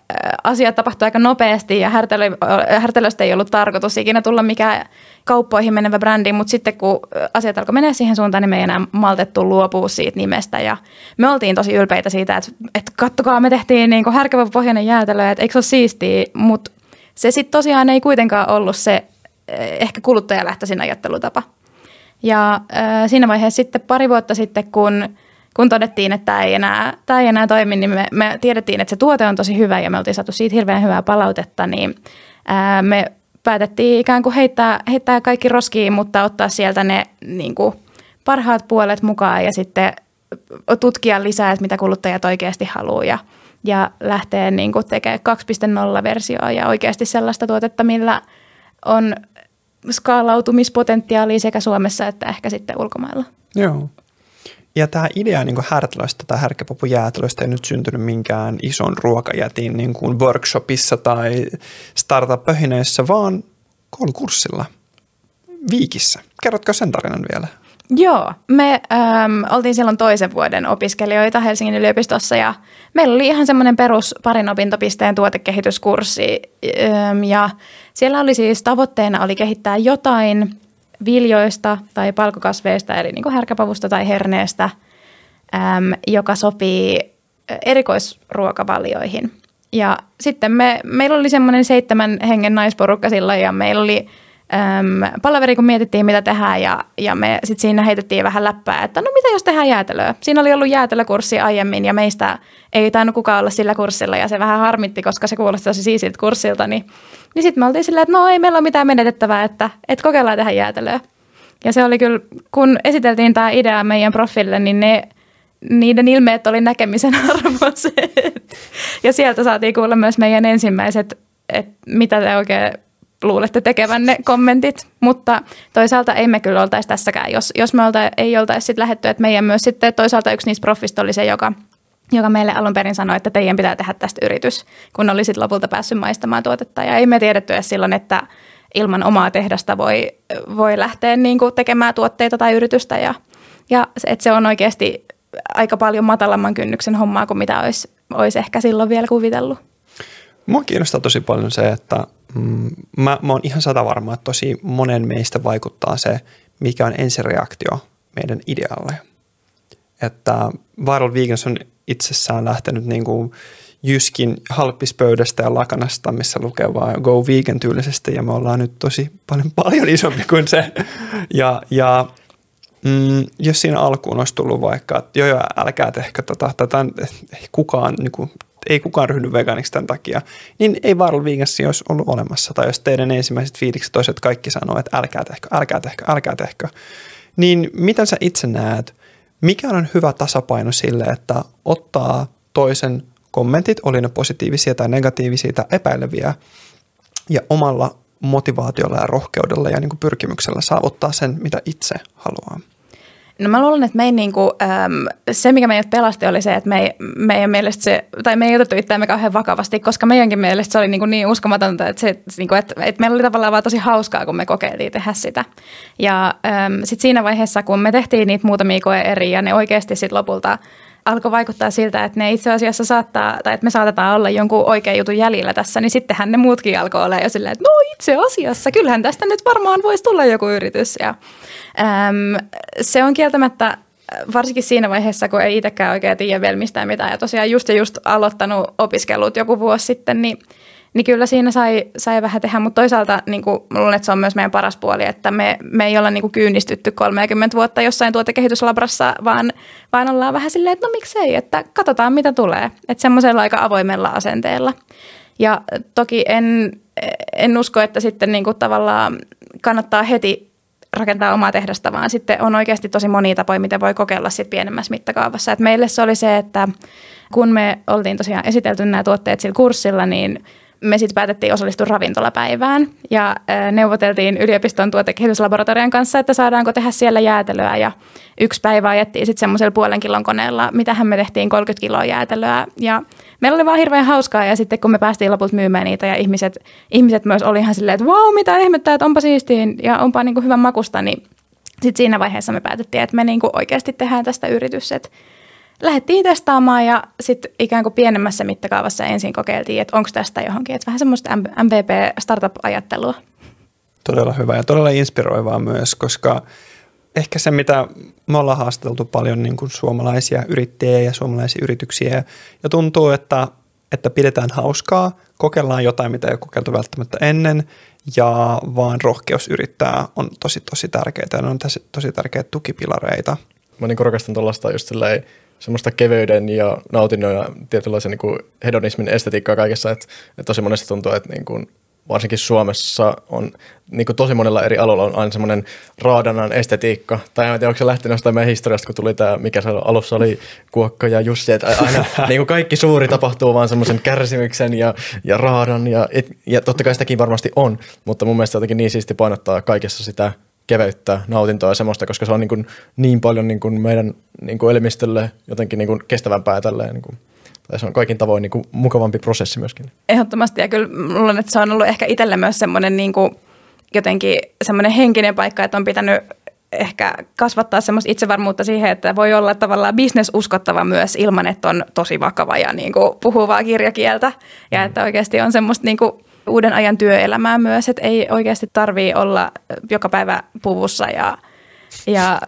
asiat tapahtui aika nopeasti ja härtelö, härtelöstä ei ollut tarkoitus ikinä tulla mikään kauppoihin menevä brändi, mutta sitten kun asiat alkoi mennä siihen suuntaan, niin me ei enää maltettu luopua siitä nimestä ja me oltiin tosi ylpeitä siitä, että, että kattokaa, me tehtiin niin härkävä pohjainen jäätelö, että eikö se ole siistiä, mutta se sitten tosiaan ei kuitenkaan ollut se ehkä kuluttajalähtöisin ajattelutapa. Ja äh, siinä vaiheessa sitten pari vuotta sitten, kun, kun todettiin, että tämä ei enää, tämä ei enää toimi, niin me, me tiedettiin, että se tuote on tosi hyvä ja me oltiin saatu siitä hirveän hyvää palautetta, niin äh, me päätettiin ikään kuin heittää, heittää kaikki roskiin, mutta ottaa sieltä ne niin kuin, parhaat puolet mukaan ja sitten tutkia lisää, että mitä kuluttajat oikeasti haluaa ja, ja lähteä niin kuin tekemään 2.0-versioa ja oikeasti sellaista tuotetta, millä on skaalautumispotentiaalia sekä Suomessa että ehkä sitten ulkomailla. Joo. Ja tämä idea niin härtelöistä tai härkäpopujäätelöistä ei nyt syntynyt minkään ison ruokajätin niin kuin workshopissa tai startup-pöhinöissä, vaan koulukurssilla Viikissä. Kerrotko sen tarinan vielä? Joo, me äm, oltiin silloin toisen vuoden opiskelijoita Helsingin yliopistossa ja meillä oli ihan semmoinen perus parin opintopisteen tuotekehityskurssi äm, ja siellä oli siis tavoitteena oli kehittää jotain viljoista tai palkokasveista, eli niin kuin härkäpavusta tai herneestä, äm, joka sopii erikoisruokavalioihin. Ja sitten me, meillä oli semmoinen seitsemän hengen naisporukka silloin ja meillä oli äm, palaveri, kun mietittiin, mitä tehdään ja, ja me sitten siinä heitettiin vähän läppää, että no mitä jos tehdään jäätelöä. Siinä oli ollut jäätelökurssi aiemmin ja meistä ei tainnut kukaan olla sillä kurssilla ja se vähän harmitti, koska se kuulosti tosi siisiltä kurssilta. Niin, niin sitten me oltiin silleen, että no ei meillä ole mitään menetettävää, että, että kokeillaan tehdä jäätelöä. Ja se oli kyllä, kun esiteltiin tämä idea meidän profille, niin ne, niiden ilmeet oli näkemisen arvoiset. Ja sieltä saatiin kuulla myös meidän ensimmäiset, että mitä te oikein luulette tekevänne kommentit, mutta toisaalta emme kyllä oltaisi tässäkään, jos, jos me olta, ei oltaisi sitten lähetty, että meidän myös sitten toisaalta yksi niistä profista oli se, joka, joka meille alun perin sanoi, että teidän pitää tehdä tästä yritys, kun oli sitten lopulta päässyt maistamaan tuotetta. Ja ei me tiedetty edes silloin, että ilman omaa tehdasta voi, voi lähteä niin kuin tekemään tuotteita tai yritystä ja, ja että se on oikeasti aika paljon matalamman kynnyksen hommaa kuin mitä olisi, olisi ehkä silloin vielä kuvitellut. Mua kiinnostaa tosi paljon se, että mm, mä, mä oon ihan sata varma, että tosi monen meistä vaikuttaa se, mikä on ensireaktio meidän idealle. Että Viral Vegans on itsessään lähtenyt niin kuin Jyskin halppispöydästä ja lakanasta, missä lukee vaan Go Vegan tyylisesti ja me ollaan nyt tosi paljon, paljon isompi kuin se. Ja, ja mm, jos siinä alkuun olisi tullut vaikka, että joo joo, älkää tehkö tota, tätä, kukaan niin kuin, ei kukaan ryhdy vegaaniksi tämän takia, niin ei Viral Vegansi olisi ollut olemassa. Tai jos teidän ensimmäiset fiilikset olisivat, että kaikki sanoo, että älkää tehkö, älkää tehkö, älkää tehkö, niin miten sä itse näet, mikä on hyvä tasapaino sille, että ottaa toisen kommentit, oli ne positiivisia tai negatiivisia tai epäileviä, ja omalla motivaatiolla ja rohkeudella ja niin kuin pyrkimyksellä saavuttaa sen, mitä itse haluaa. No mä luulen, että meidän, niin kuin, äm, se, mikä meidät pelasti, oli se, että me, meidän mielestä se, tai me ei otettu itseämme kauhean vakavasti, koska meidänkin mielestä se oli niin, kuin niin uskomatonta, että, se, niin kuin, että, että meillä oli tavallaan vaan tosi hauskaa, kun me kokeiltiin tehdä sitä. Ja sitten siinä vaiheessa, kun me tehtiin niitä muutamia koe eri ja ne oikeasti sitten lopulta – alkoi vaikuttaa siltä, että ne itse asiassa saattaa, tai että me saatetaan olla jonkun oikean jutun jäljellä tässä, niin sittenhän ne muutkin alkoi olla jo silleen, että no itse asiassa, kyllähän tästä nyt varmaan voisi tulla joku yritys. Ja, äm, se on kieltämättä varsinkin siinä vaiheessa, kun ei itsekään oikein tiedä vielä mistään mitään. Ja tosiaan just ja just aloittanut opiskelut joku vuosi sitten, niin niin kyllä siinä sai, sai vähän tehdä, mutta toisaalta niin kuin, luulen, että se on myös meidän paras puoli, että me, me ei olla niin kuin kyynistytty 30 vuotta jossain tuotekehityslabrassa, vaan, vaan ollaan vähän silleen, että no miksei, että katsotaan mitä tulee. Että semmoisella aika avoimella asenteella. Ja toki en, en usko, että sitten niin kuin tavallaan kannattaa heti rakentaa omaa tehdasta, vaan sitten on oikeasti tosi monia tapoja, miten voi kokeilla sitten pienemmässä mittakaavassa. Et meille se oli se, että kun me oltiin tosiaan esitelty nämä tuotteet sillä kurssilla, niin me sitten päätettiin osallistua ravintolapäivään ja neuvoteltiin yliopiston tuotekehityslaboratorian kanssa, että saadaanko tehdä siellä jäätelöä ja yksi päivä ajettiin sitten semmoisella puolen kilon koneella, mitähän me tehtiin 30 kiloa jäätelöä. Ja meillä oli vaan hirveän hauskaa ja sitten kun me päästiin lopulta myymään niitä ja ihmiset, ihmiset myös oli ihan silleen, että vau mitä ihmettä, että onpa siistiin ja onpa niin kuin hyvän makusta, niin sitten siinä vaiheessa me päätettiin, että me niin kuin oikeasti tehdään tästä yritys, että lähdettiin testaamaan ja sitten ikään kuin pienemmässä mittakaavassa ensin kokeiltiin, että onko tästä johonkin. Että vähän semmoista MVP-startup-ajattelua. Todella hyvä ja todella inspiroivaa myös, koska ehkä se, mitä me ollaan haastateltu paljon niin kuin suomalaisia yrittäjiä ja suomalaisia yrityksiä ja tuntuu, että, että pidetään hauskaa, kokeillaan jotain, mitä ei ole kokeiltu välttämättä ennen ja vaan rohkeus yrittää on tosi tosi tärkeää ja ne on tosi, tosi tärkeitä tukipilareita. Mä niin rakastan tuollaista just semmoista keveyden ja nautinnon ja tietynlaisen niin hedonismin estetiikkaa kaikessa, että, että tosi monesti tuntuu, että niin kuin varsinkin Suomessa on niin kuin tosi monella eri aloilla on aina semmoinen raadanan estetiikka. Tai en tiedä, onko se lähtenyt jostain meidän historiasta, kun tuli tämä, mikä se alussa oli, Kuokka ja Jussi, että aina niin kuin kaikki suuri tapahtuu vaan semmoisen kärsimyksen ja, ja raadan. Ja, et, ja totta kai sitäkin varmasti on, mutta mun mielestä jotenkin niin siisti painottaa kaikessa sitä keveyttä, nautintoa ja semmoista, koska se on niin, kuin niin paljon niin kuin meidän niin kuin elimistölle jotenkin niin kuin kestävämpää tälleen. Niin kuin tai se on kaikin tavoin niin kuin mukavampi prosessi myöskin. Ehdottomasti ja kyllä luulen, että se on ollut ehkä itselle myös semmoinen niin kuin jotenkin semmoinen henkinen paikka, että on pitänyt ehkä kasvattaa semmoista itsevarmuutta siihen, että voi olla tavallaan bisnesuskottava myös ilman, että on tosi vakava ja niin kuin puhuvaa kirjakieltä. Ja mm. että oikeasti on semmoista niin kuin uuden ajan työelämää myös, että ei oikeasti tarvii olla joka päivä puvussa ja – ja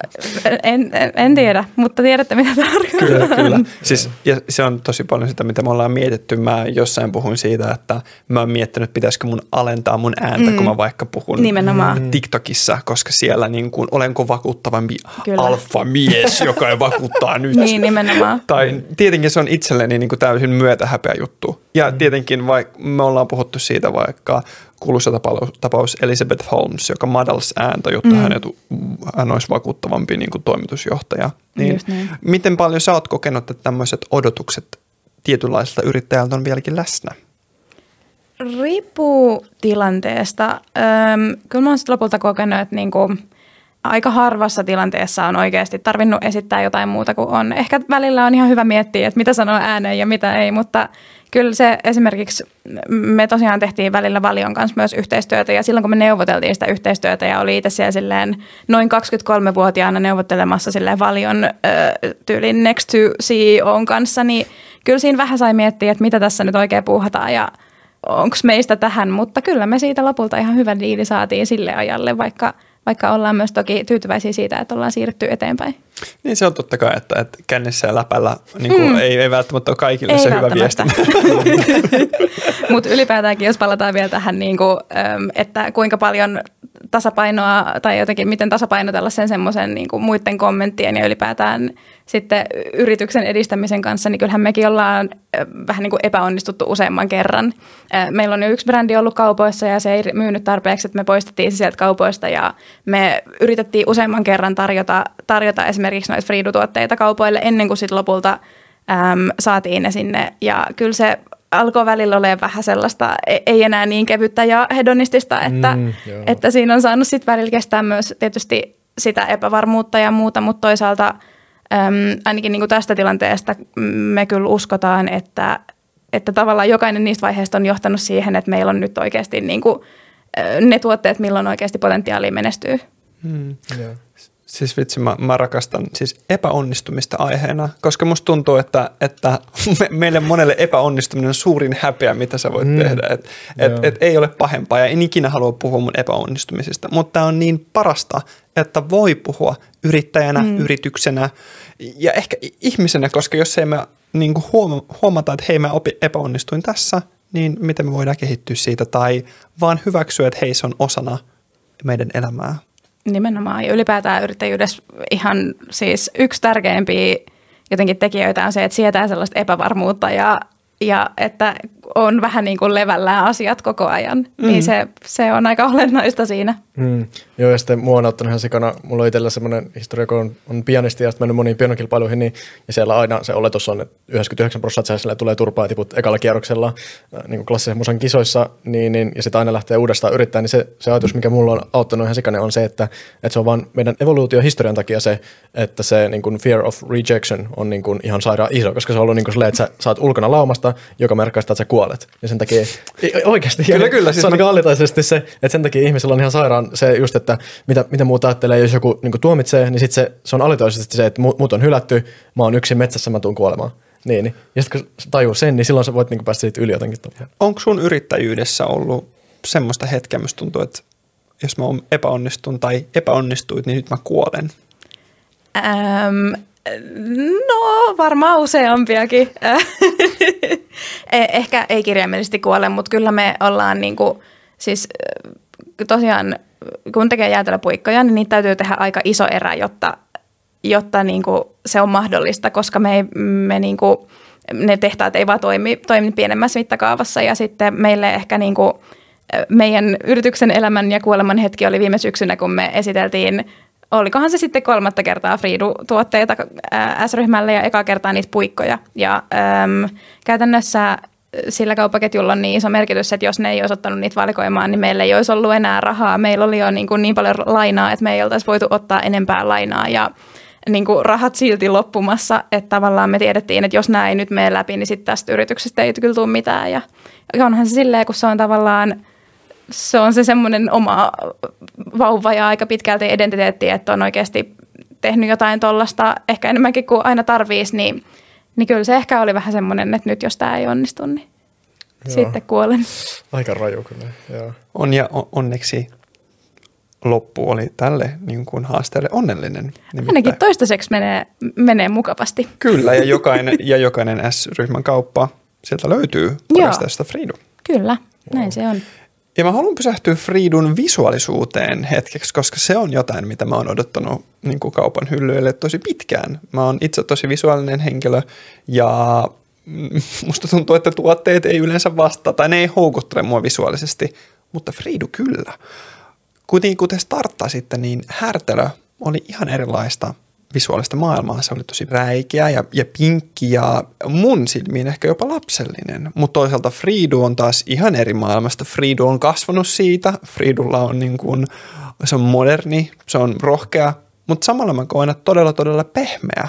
en, en, en tiedä, mutta tiedätte mitä tarkoittaa. Kyllä, kyllä. Siis, ja se on tosi paljon sitä, mitä me ollaan mietitty. Mä jossain puhuin siitä, että mä oon miettinyt, pitäisikö mun alentaa mun ääntä, mm. kun mä vaikka puhun Nimenomaan. TikTokissa, koska siellä niin kuin, olenko vakuuttavampi alfa-mies, joka ei vakuuttaa nyt. niin, nimenomaan. Tai tietenkin se on itselleni niin kuin täysin myötähäpeä juttu. Ja tietenkin vaikka me ollaan puhuttu siitä vaikka kuuluisa tapaus, tapaus Elizabeth Holmes, joka madals ääntä, jotta mm. hänet, hän olisi vakuuttavampi niin kuin toimitusjohtaja. Niin, niin. Miten paljon sä oot kokenut, että tämmöiset odotukset tietynlaiselta yrittäjältä on vieläkin läsnä? Riippuu tilanteesta. Öm, kyllä mä oon lopulta kokenut, että niinku, aika harvassa tilanteessa on oikeasti tarvinnut esittää jotain muuta kuin on. Ehkä välillä on ihan hyvä miettiä, että mitä sanoo ääneen ja mitä ei, mutta kyllä se esimerkiksi, me tosiaan tehtiin välillä Valion kanssa myös yhteistyötä ja silloin kun me neuvoteltiin sitä yhteistyötä ja oli itse siellä silleen noin 23-vuotiaana neuvottelemassa silleen Valion äh, tyylin Next to CEOn kanssa, niin kyllä siinä vähän sai miettiä, että mitä tässä nyt oikein puuhataan ja onko meistä tähän, mutta kyllä me siitä lopulta ihan hyvä diili saatiin sille ajalle, vaikka – vaikka ollaan myös toki tyytyväisiä siitä, että ollaan siirrytty eteenpäin. Niin se on totta kai, että, että kännissä ja läpällä niin kuin, mm. ei, ei välttämättä ole kaikille ei se hyvä viesti. Mutta ylipäätäänkin, jos palataan vielä tähän, niin kuin, että kuinka paljon tasapainoa tai jotenkin miten tasapainotella sen semmoisen niin muiden kommenttien ja ylipäätään sitten yrityksen edistämisen kanssa, niin kyllähän mekin ollaan vähän niin kuin epäonnistuttu useamman kerran. Meillä on jo yksi brändi ollut kaupoissa ja se ei myynyt tarpeeksi, että me poistettiin se sieltä kaupoista ja me yritettiin useamman kerran tarjota, tarjota esimerkiksi noita Friidu-tuotteita kaupoille ennen kuin sitten lopulta äm, saatiin ne sinne. Ja kyllä se alkoi välillä olemaan vähän sellaista, e-, ei enää niin kevyttä ja hedonistista, että, mm, että siinä on saanut sitten välillä kestää myös tietysti sitä epävarmuutta ja muuta, mutta toisaalta äm, ainakin niin kuin tästä tilanteesta me kyllä uskotaan, että, että tavallaan jokainen niistä vaiheista on johtanut siihen, että meillä on nyt oikeasti niin kuin, ne tuotteet, milloin oikeasti potentiaalia menestyy. Mm. Yeah. Siis vitsi, mä, mä rakastan siis epäonnistumista aiheena, koska musta tuntuu, että, että me, meille monelle epäonnistuminen on suurin häpeä, mitä sä voit mm. tehdä. Et, et, et ei ole pahempaa ja en ikinä halua puhua mun epäonnistumisista, mutta tämä on niin parasta, että voi puhua yrittäjänä, mm. yrityksenä ja ehkä ihmisenä, koska jos ei me niin huoma, huomata, että hei mä opi, epäonnistuin tässä, niin miten me voidaan kehittyä siitä tai vaan hyväksyä, että hei se on osana meidän elämää. Nimenomaan. Ja ylipäätään yrittäjyydessä ihan siis yksi tärkeimpiä jotenkin tekijöitä on se, että sietää sellaista epävarmuutta ja, ja että on vähän niin kuin levällään asiat koko ajan. Niin mm. Niin se, se on aika olennaista siinä. Mm. Joo, ja sitten mua on ottanut ihan sikana. Mulla on itsellä semmoinen historia, kun on, on pianisti ja sitten mennyt moniin pianokilpailuihin, niin ja siellä aina se oletus on, että 99 prosenttia tulee turpaa tiput ekalla kierroksella äh, niin kuin klassisen musan kisoissa, niin, niin, ja sitten aina lähtee uudestaan yrittää, niin se, se ajatus, mikä mulla on auttanut ihan sikana, on se, että, että se on vaan meidän evoluutiohistorian takia se, että se niin kuin fear of rejection on niin kuin ihan sairaan iso, koska se on ollut niin kuin silleen, että sä saat ulkona laumasta, joka merkkaa sitä, että sä kuolet. Ja sen takia ei- oikeasti. Kyllä, kyllä, siis Se on mä- niin alitaisesti se, että sen takia ihmisellä on ihan sairaan se just, että mitä, mitä muuta ajattelee, jos joku niin tuomitsee, niin sit se, se on alitaisesti se, että mu- mut on hylätty, mä oon yksin metsässä, mä tuun kuolemaan. Niin, niin. Ja sitten kun tajuu sen, niin silloin sä voit niin päästä siitä yli jotenkin. Onko sun yrittäjyydessä ollut semmoista hetkeä, mistä tuntuu, että jos mä epäonnistun tai epäonnistuit, niin nyt mä kuolen? Ähm, no, varmaan useampiakin. Eh, Ehkä ei kirjaimellisesti kuole, mutta kyllä me ollaan niinku, siis äh, tosiaan, kun tekee jäätelöpuikkoja, niin niitä täytyy tehdä aika iso erä, jotta, jotta niinku se on mahdollista, koska me, me niinku, ne tehtaat ei vaan toimi, toimi pienemmässä mittakaavassa ja sitten meille ehkä niinku, meidän yrityksen elämän ja kuoleman hetki oli viime syksynä, kun me esiteltiin, olikohan se sitten kolmatta kertaa Friidu-tuotteita S-ryhmälle ja eka kertaa niitä puikkoja. Ja äm, käytännössä sillä kauppaketjulla on niin iso merkitys, että jos ne ei olisi ottanut niitä valikoimaan, niin meillä ei olisi ollut enää rahaa. Meillä oli jo niin, kuin niin paljon lainaa, että me ei oltaisi voitu ottaa enempää lainaa ja niin kuin rahat silti loppumassa, että tavallaan me tiedettiin, että jos nämä ei nyt mene läpi, niin sitten tästä yrityksestä ei kyllä tule mitään. Ja onhan se silleen, kun se on tavallaan, se on se semmoinen oma vauva ja aika pitkälti identiteetti, että on oikeasti tehnyt jotain tuollaista ehkä enemmänkin kuin aina tarvitsisi, niin, niin kyllä se ehkä oli vähän semmoinen, että nyt jos tämä ei onnistu, niin Joo. sitten kuolen. Aika raju kyllä. Joo. On ja on- onneksi loppu oli tälle niin kuin haasteelle onnellinen. Nimittäin. Ainakin toistaiseksi menee, menee mukavasti. Kyllä, ja jokainen, ja jokainen S-ryhmän kauppa, sieltä löytyy Podestajasta Friidu. Kyllä, näin se on. Ja mä haluan pysähtyä Friidun visuaalisuuteen hetkeksi, koska se on jotain, mitä mä oon odottanut niin kuin kaupan hyllyille tosi pitkään. Mä oon itse tosi visuaalinen henkilö ja mm, musta tuntuu, että tuotteet ei yleensä vastaa tai ne ei houkuttele mua visuaalisesti, mutta Friidu kyllä. Kuitenkin kun te starttasitte, niin härtelö oli ihan erilaista visuaalista maailmaa. Se oli tosi räikeä ja, ja pinkki ja mun silmiin ehkä jopa lapsellinen. Mutta toisaalta Friidu on taas ihan eri maailmasta. Friidu on kasvanut siitä. Friidulla on niin kuin, se on moderni, se on rohkea, mutta samalla mä koen, että todella todella pehmeä.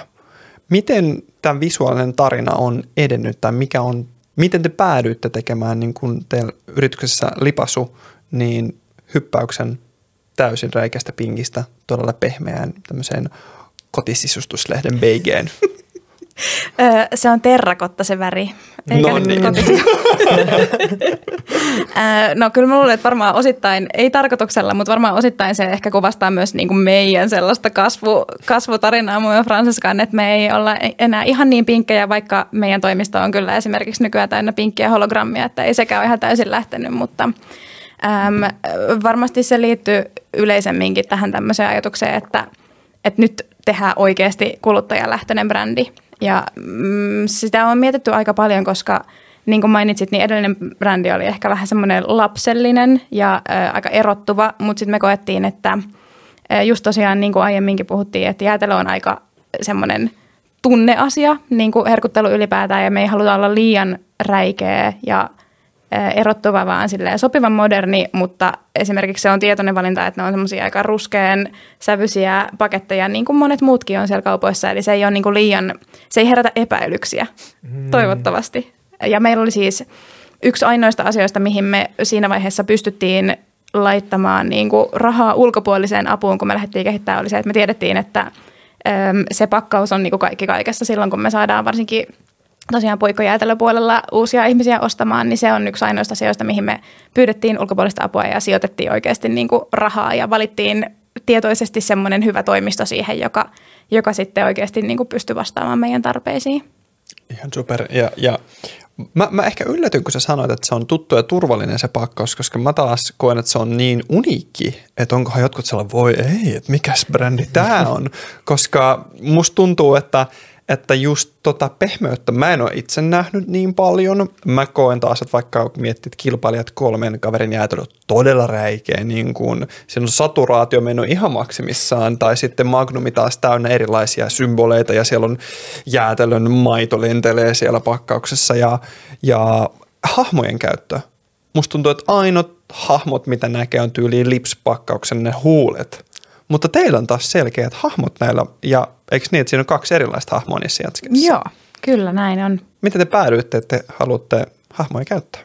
Miten tämä visuaalinen tarina on edennyt tai mikä on, miten te päädyitte tekemään niin kuin teillä yrityksessä Lipasu, niin hyppäyksen täysin räikeästä pinkistä todella pehmeään tämmöiseen kotisisustuslehden beigeen. Öö, se on terrakotta se väri. No nyt niin. Öö, no kyllä mä luulen, että varmaan osittain, ei tarkoituksella, mutta varmaan osittain se ehkä kuvastaa myös niin kuin meidän sellaista kasvu, kasvutarinaa mun ja Fransiskaan, että me ei olla enää ihan niin pinkkejä, vaikka meidän toimisto on kyllä esimerkiksi nykyään täynnä pinkkiä hologrammia, että ei sekään ole ihan täysin lähtenyt, mutta äm, varmasti se liittyy yleisemminkin tähän tämmöiseen ajatukseen, että, että nyt tehdään oikeasti kuluttajalähtöinen brändi. Ja mm, sitä on mietitty aika paljon, koska niin kuin mainitsit, niin edellinen brändi oli ehkä vähän semmoinen lapsellinen ja ä, aika erottuva, mutta sitten me koettiin, että ä, just tosiaan niin kuin aiemminkin puhuttiin, että jäätelö on aika semmoinen tunneasia, niin kuin herkuttelu ylipäätään, ja me ei haluta olla liian räikeä ja erottuva, vaan silleen sopivan moderni, mutta esimerkiksi se on tietoinen valinta, että ne on semmoisia aika ruskean sävyisiä paketteja, niin kuin monet muutkin on siellä kaupoissa, eli se ei ole niin kuin liian, se ei herätä epäilyksiä, mm. toivottavasti. Ja meillä oli siis yksi ainoista asioista, mihin me siinä vaiheessa pystyttiin laittamaan niin kuin rahaa ulkopuoliseen apuun, kun me lähdettiin kehittämään, oli se, että me tiedettiin, että äm, se pakkaus on niin kuin kaikki kaikessa silloin, kun me saadaan varsinkin tosiaan puikkojäätelöpuolella uusia ihmisiä ostamaan, niin se on yksi ainoista asioista, mihin me pyydettiin ulkopuolista apua ja sijoitettiin oikeasti niin kuin rahaa ja valittiin tietoisesti semmoinen hyvä toimisto siihen, joka, joka sitten oikeasti niin kuin pystyi vastaamaan meidän tarpeisiin. Ihan super. Ja, ja mä, mä ehkä yllätyn, kun sä sanoit, että se on tuttu ja turvallinen se pakkaus, koska mä taas koen, että se on niin uniikki, että onkohan jotkut sellainen, voi ei, että mikäs brändi tää on, koska musta tuntuu, että että just tota pehmeyttä mä en ole itse nähnyt niin paljon. Mä koen taas, että vaikka miettit kilpailijat kolmen kaverin jäätelö todella räikeä, niin kuin siinä on saturaatio mennyt ihan maksimissaan, tai sitten Magnumi taas täynnä erilaisia symboleita, ja siellä on jäätelön maito lentelee siellä pakkauksessa, ja, ja hahmojen käyttö. Musta tuntuu, että ainoat hahmot, mitä näkee, on tyyliin lipspakkauksen ne huulet. Mutta teillä on taas selkeät hahmot näillä, ja eikö niin, että siinä on kaksi erilaista hahmoa niissä jatskissa? Joo, Kyllä, näin on. Miten te päädyitte, että te haluatte hahmoja käyttää?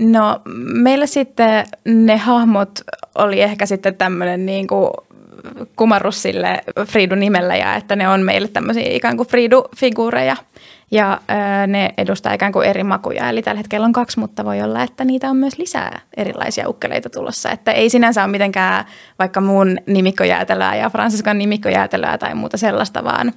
No meillä sitten ne hahmot oli ehkä sitten tämmöinen niin kuin kumarrus sille Friidun nimellä ja että ne on meille tämmöisiä ikään kuin Friidu-figuureja ja ne edustaa ikään kuin eri makuja. Eli tällä hetkellä on kaksi, mutta voi olla, että niitä on myös lisää erilaisia ukkeleita tulossa. Että ei sinänsä ole mitenkään vaikka muun nimikkojäätelöä ja Fransiskan nimikkojäätelöä tai muuta sellaista, vaan,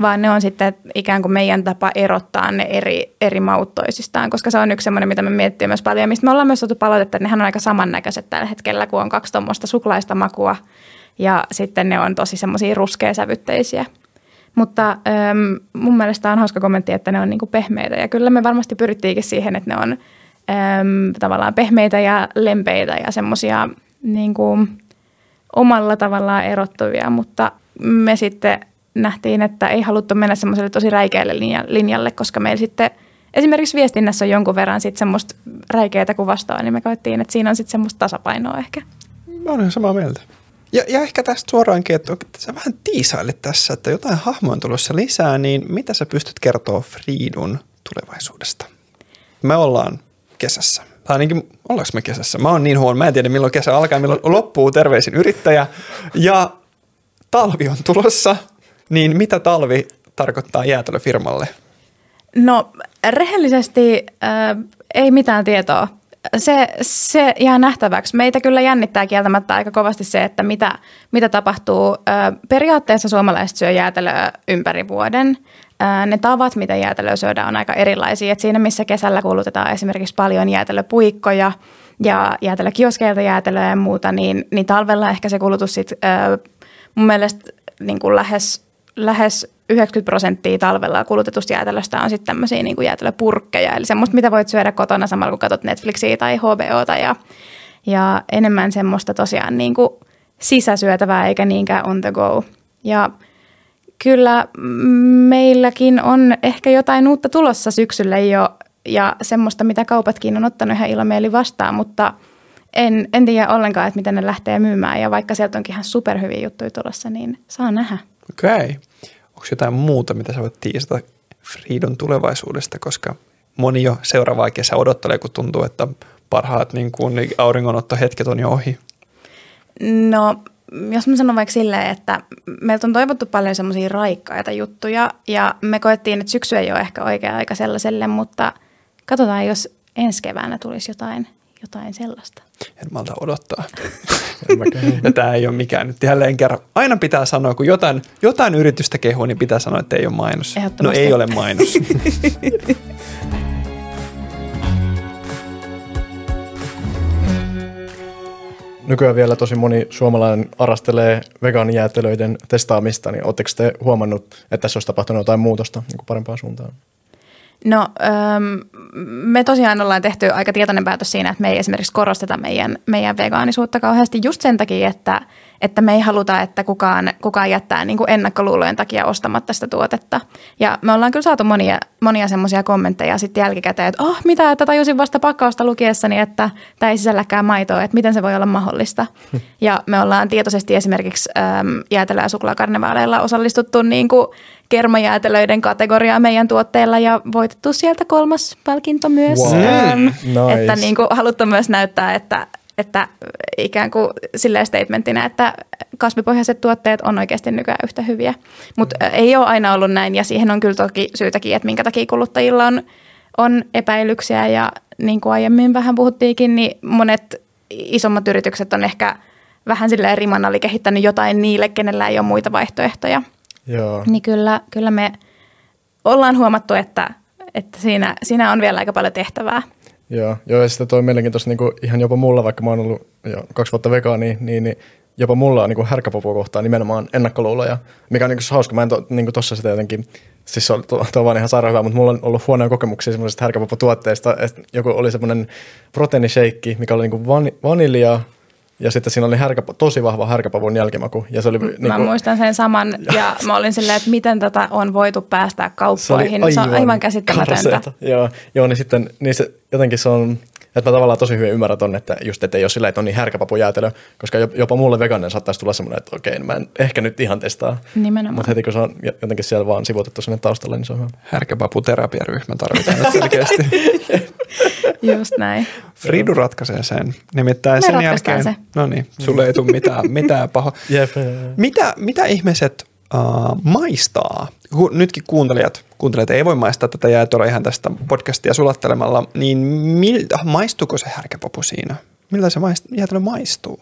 vaan ne on sitten ikään kuin meidän tapa erottaa ne eri, eri maut toisistaan, koska se on yksi semmoinen, mitä me miettii myös paljon, mistä me ollaan myös saatu palautetta, että nehän on aika samannäköiset tällä hetkellä, kun on kaksi tuommoista suklaista makua ja sitten ne on tosi semmoisia ruskeasävytteisiä. Mutta äm, mun mielestä on hauska kommentti, että ne on niinku pehmeitä. Ja kyllä me varmasti pyrittiinkin siihen, että ne on äm, tavallaan pehmeitä ja lempeitä ja semmoisia niinku, omalla tavallaan erottuvia. Mutta me sitten nähtiin, että ei haluttu mennä semmoiselle tosi räikeälle linjalle, koska meillä sitten esimerkiksi viestinnässä on jonkun verran sitten semmoista räikeää kuvastoa, niin me koettiin, että siinä on sitten semmoista tasapainoa ehkä. Mä olen samaa mieltä. Ja, ja ehkä tästä suoraankin, että sä vähän tiisailit tässä, että jotain hahmoja on tulossa lisää, niin mitä sä pystyt kertoa Friidun tulevaisuudesta? Me ollaan kesässä. Tai ainakin, ollaanko me kesässä? Mä oon niin huono, mä en tiedä milloin kesä alkaa, milloin loppuu, terveisin yrittäjä. Ja talvi on tulossa, niin mitä talvi tarkoittaa jäätelöfirmalle? No rehellisesti äh, ei mitään tietoa se, se jää nähtäväksi. Meitä kyllä jännittää kieltämättä aika kovasti se, että mitä, mitä tapahtuu. Periaatteessa suomalaiset syö jäätelöä ympäri vuoden. Ne tavat, mitä jäätelöä syödään, on aika erilaisia. Et siinä, missä kesällä kulutetaan esimerkiksi paljon jäätelöpuikkoja ja jäätelökioskeilta jäätelöä ja muuta, niin, niin talvella ehkä se kulutus sit, mun mielestä niin kuin lähes, lähes 90 prosenttia talvella kulutetusta jäätelöstä on sitten tämmöisiä niin jäätelöpurkkeja, eli semmoista, mitä voit syödä kotona samalla, kun katsot Netflixiä tai HBOta ja, ja enemmän semmoista tosiaan niin kuin sisäsyötävää eikä niinkään on the go. Ja kyllä meilläkin on ehkä jotain uutta tulossa syksylle jo ja semmoista, mitä kaupatkin on ottanut ihan ilomieli vastaan, mutta en, en tiedä ollenkaan, että miten ne lähtee myymään ja vaikka sieltä onkin ihan superhyviä juttuja tulossa, niin saa nähdä. Okei. Okay onko jotain muuta, mitä sä voit tiisata Friidon tulevaisuudesta, koska moni jo seuraavaa kesää odottelee, kun tuntuu, että parhaat niin kuin auringonottohetket on jo ohi? No, jos mä sanon vaikka silleen, että meiltä on toivottu paljon semmoisia raikkaita juttuja ja me koettiin, että syksy ei ole ehkä oikea aika sellaiselle, mutta katsotaan, jos ensi keväänä tulisi jotain jotain sellaista. En malta odottaa. ja tämä ei ole mikään nyt jälleen kerran. Aina pitää sanoa, kun jotain, jotain yritystä kehuu, niin pitää sanoa, että ei ole mainos. No ei ole mainos. Nykyään vielä tosi moni suomalainen arastelee vegaanijäätelöiden testaamista, niin oletteko te huomannut, että tässä olisi tapahtunut jotain muutosta niin kuin parempaan suuntaan? No me tosiaan ollaan tehty aika tietoinen päätös siinä, että me ei esimerkiksi korosteta meidän, meidän vegaanisuutta kauheasti just sen takia, että, että me ei haluta, että kukaan, kukaan jättää niin kuin ennakkoluulojen takia ostamatta sitä tuotetta. Ja me ollaan kyllä saatu monia, monia semmoisia kommentteja sitten jälkikäteen, että oh mitä, että tajusin vasta pakkausta lukiessani, että tämä ei sisälläkään maitoa, että miten se voi olla mahdollista. Ja me ollaan tietoisesti esimerkiksi äm, jäätelö- ja suklaakarnevaaleilla osallistuttu niin kuin kermajäätelöiden kategoriaa meidän tuotteilla ja voitettu sieltä kolmas palkinto myös. Wow. Mm. Nice. Että niin kuin haluttu myös näyttää, että, että ikään kuin silleen statementina, että kasvipohjaiset tuotteet on oikeasti nykyään yhtä hyviä. Mutta ei ole aina ollut näin ja siihen on kyllä toki syytäkin, että minkä takia kuluttajilla on, on epäilyksiä ja niin kuin aiemmin vähän puhuttiinkin, niin monet isommat yritykset on ehkä vähän silleen riman kehittänyt jotain niille, kenellä ei ole muita vaihtoehtoja – Joo. Niin kyllä, kyllä me ollaan huomattu, että, että siinä, siinä on vielä aika paljon tehtävää. Joo, joo ja sitten toi mielenkiintoista niin ihan jopa mulla, vaikka mä oon ollut jo kaksi vuotta vegaani, niin, niin jopa mulla on niin härkäpapua kohtaan nimenomaan ennakkoluuloja, mikä on niin hauska. Mä en to, niin tossa sitä jotenkin, siis se on, to, to vaan ihan sairaan hyvä, mutta mulla on ollut huonoja kokemuksia semmoisesta härkäpaputuotteesta, että joku oli semmoinen proteiinisheikki, mikä oli niin van, vanilja, ja sitten siinä oli härkä, tosi vahva härkäpavun jälkimaku. Ja se oli, niin mä muistan sen saman ja mä olin silleen, että miten tätä on voitu päästää kauppoihin. Se, se on aivan käsittämätöntä. Joo, joo, niin sitten niin se, jotenkin se on Että mä tavallaan tosi hyvin ymmärrän ton, että just ettei ole silleen, että on niin härkäpapujäätelö, koska jopa mulle veganen saattaisi tulla semmoinen, että okei, mä en ehkä nyt ihan testaa. Nimenomaan. Mutta heti kun se on jotenkin siellä vaan sivuutettu sinne taustalle, niin se on hyvä. Härkäpaputerapiaryhmä tarvitaan nyt selkeästi. Just näin. Fridu ratkaisee sen. Nimittäin Me sen jälkeen, se. no niin, sulle ei tule mitään, mitään pahoa. Mitä, mitä ihmiset uh, maistaa? Nytkin kuuntelijat, kuuntelijat ei voi maistaa tätä jäätelöä ihan tästä podcastia sulattelemalla, niin mil, maistuuko se härkäpapu siinä? Miltä se maist, jäätelö maistuu?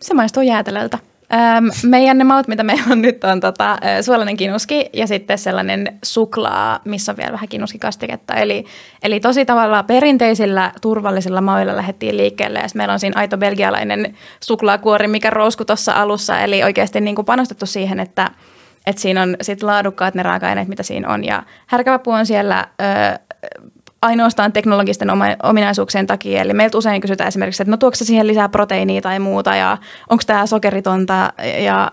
Se maistuu jäätelöltä. Öm, meidän ne maut, mitä meillä on nyt, on tota, suolainen kinuski ja sitten sellainen suklaa, missä on vielä vähän kinuskikastiketta. Eli, eli tosi tavalla perinteisillä turvallisilla mauilla lähdettiin liikkeelle. Ja meillä on siinä aito belgialainen suklaakuori, mikä rousku tuossa alussa. Eli oikeasti niin kuin panostettu siihen, että, että siinä on sit laadukkaat ne raaka-aineet, mitä siinä on. Ja härkäpapu on siellä ö, ainoastaan teknologisten ominaisuuksien takia. Eli meiltä usein kysytään esimerkiksi, että no tuokse siihen lisää proteiinia tai muuta ja onko tämä sokeritonta ja,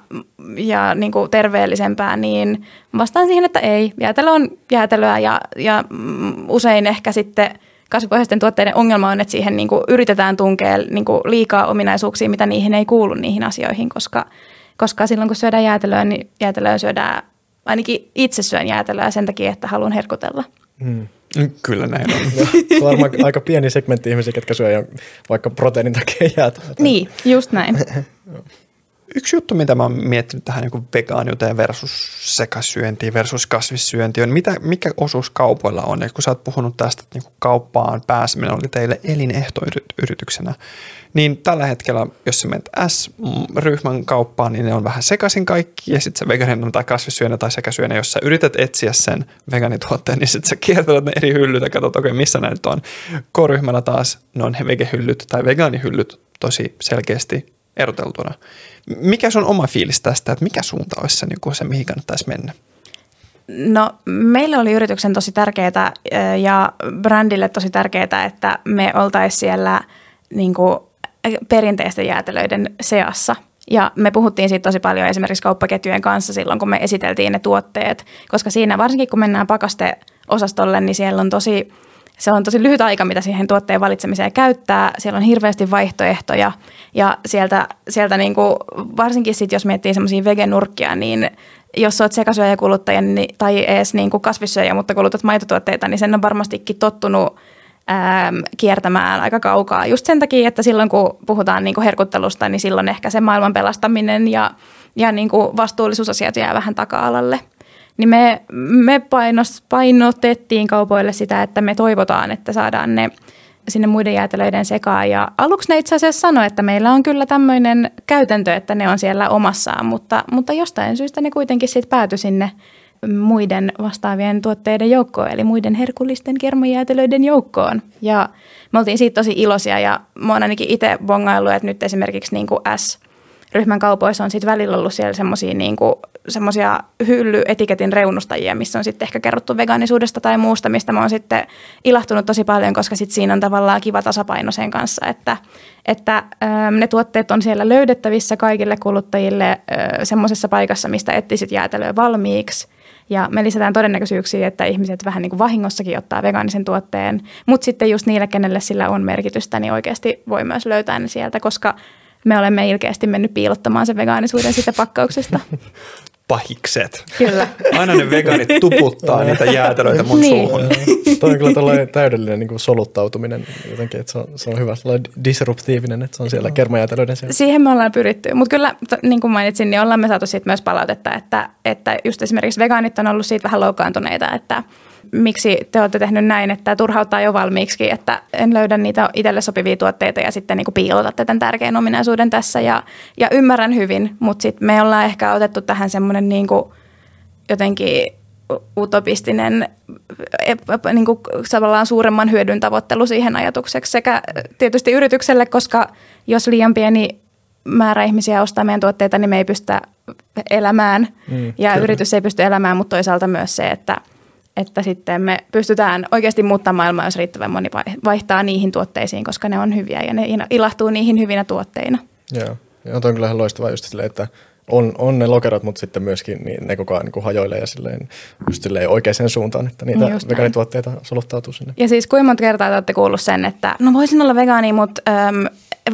ja niin kuin terveellisempää, niin vastaan siihen, että ei. Jäätelö on jäätelöä ja, ja mm, usein ehkä sitten kasvipohjaisten tuotteiden ongelma on, että siihen niin kuin yritetään tunkea niin kuin liikaa ominaisuuksia, mitä niihin ei kuulu niihin asioihin, koska, koska silloin kun syödään jäätelöä, niin jäätelöä syödään, ainakin itse syön jäätelöä sen takia, että haluan herkutella. Mm. Kyllä näin on. Se on varmaan aika pieni segmentti ihmisiä, ketkä syö jo vaikka proteiinin takia jäätelöä. Niin, just näin. Yksi juttu, mitä mä oon miettinyt tähän niin vegaaniuteen versus sekasyöntiin versus kasvissyöntiin, on mitä, mikä osuus kaupoilla on. Ja kun sä oot puhunut tästä, että niin kauppaan pääseminen oli teille elinehto yrit- yrityksenä, niin tällä hetkellä, jos sä menet S-ryhmän kauppaan, niin ne on vähän sekaisin kaikki, ja sitten se vegaaninen tai kasvissyönä tai sekasyönä, jos sä yrität etsiä sen vegaanituotteen, niin sitten sä kiertelet ne eri hyllyt ja katsot, okei, missä nämä nyt on. K-ryhmällä taas ne on vegehyllyt tai vegaanihyllyt tosi selkeästi eroteltuna. Mikä sun oma fiilis tästä, että mikä suunta olisi se, niin se mihin kannattaisi mennä? No meille oli yrityksen tosi tärkeää ja brändille tosi tärkeää, että me oltaisiin siellä niin kuin perinteisten jäätelöiden seassa. Ja me puhuttiin siitä tosi paljon esimerkiksi kauppaketjujen kanssa silloin, kun me esiteltiin ne tuotteet, koska siinä varsinkin kun mennään pakasteosastolle, niin siellä on tosi, se on tosi lyhyt aika, mitä siihen tuotteen valitsemiseen käyttää. Siellä on hirveästi vaihtoehtoja ja sieltä, sieltä niin kuin, varsinkin sit, jos miettii semmoisia vegenurkkia, niin jos olet sekasyöjäkuluttaja niin, tai edes niin kuin kasvissyöjä, mutta kulutat maitotuotteita, niin sen on varmastikin tottunut ää, kiertämään aika kaukaa. Just sen takia, että silloin kun puhutaan niin kuin herkuttelusta, niin silloin ehkä se maailman pelastaminen ja, ja niin kuin vastuullisuusasiat jää vähän taka-alalle. Niin me, me painos, painotettiin kaupoille sitä, että me toivotaan, että saadaan ne sinne muiden jäätelöiden sekaan. Ja aluksi ne itse asiassa sanoi, että meillä on kyllä tämmöinen käytäntö, että ne on siellä omassaan, mutta, mutta jostain syystä ne kuitenkin sitten päätyi sinne muiden vastaavien tuotteiden joukkoon, eli muiden herkullisten kermajäätelöiden joukkoon. Ja me oltiin siitä tosi iloisia ja mä oon ainakin itse bongaillut, että nyt esimerkiksi niin kuin S-ryhmän kaupoissa on sitten välillä ollut siellä semmoisia niin semmoisia hyllyetiketin reunustajia, missä on sitten ehkä kerrottu vegaanisuudesta tai muusta, mistä mä oon sitten ilahtunut tosi paljon, koska sitten siinä on tavallaan kiva tasapaino sen kanssa, että, että ähm, ne tuotteet on siellä löydettävissä kaikille kuluttajille äh, semmoisessa paikassa, mistä etsisit jäätelöä valmiiksi. Ja me lisätään todennäköisyyksiä, että ihmiset vähän niin kuin vahingossakin ottaa vegaanisen tuotteen, mutta sitten just niille, kenelle sillä on merkitystä, niin oikeasti voi myös löytää ne sieltä, koska me olemme ilkeästi mennyt piilottamaan sen vegaanisuuden siitä pakkauksesta. Pahikset. Kyllä. Aina ne vegaanit tuputtaa niitä jäätelöitä mun Niin. suuhun. Toi on kyllä tällainen täydellinen niin kuin soluttautuminen jotenkin, että se on, se on hyvä, sellainen disruptiivinen, että se on siellä kermajäätelöiden siellä. Siihen me ollaan pyritty, mutta kyllä niin kuin mainitsin, niin ollaan me saatu siitä myös palautetta, että, että just esimerkiksi vegaanit on ollut siitä vähän loukkaantuneita, että miksi te olette tehnyt näin, että turhauttaa jo valmiiksi, että en löydä niitä itselle sopivia tuotteita ja sitten niin kuin piilotatte tämän tärkeän ominaisuuden tässä ja, ja ymmärrän hyvin, mutta sitten me ollaan ehkä otettu tähän semmoinen niin kuin jotenkin utopistinen ep- niin kuin tavallaan suuremman hyödyn tavoittelu siihen ajatukseksi sekä tietysti yritykselle, koska jos liian pieni määrä ihmisiä ostaa meidän tuotteita, niin me ei pystytä elämään Mm, ja kyllä. yritys ei pysty elämään, mutta toisaalta myös se, että, että sitten me pystytään oikeasti muuttamaan maailmaa, jos riittävän moni vai- vaihtaa niihin tuotteisiin, koska ne on hyviä ja ne ilahtuu niihin hyvinä tuotteina. Joo. Ja on kyllä loistavaa just silleen, että on, on ne lokerot, mutta sitten myöskin niin ne koko ajan niin hajoilee ja silleen, just silleen oikeaan suuntaan, että niitä Just vegaanituotteita soluttautuu sinne. Ja siis kuinka monta kertaa te olette kuullut sen, että no voisin olla vegaani, mutta äm,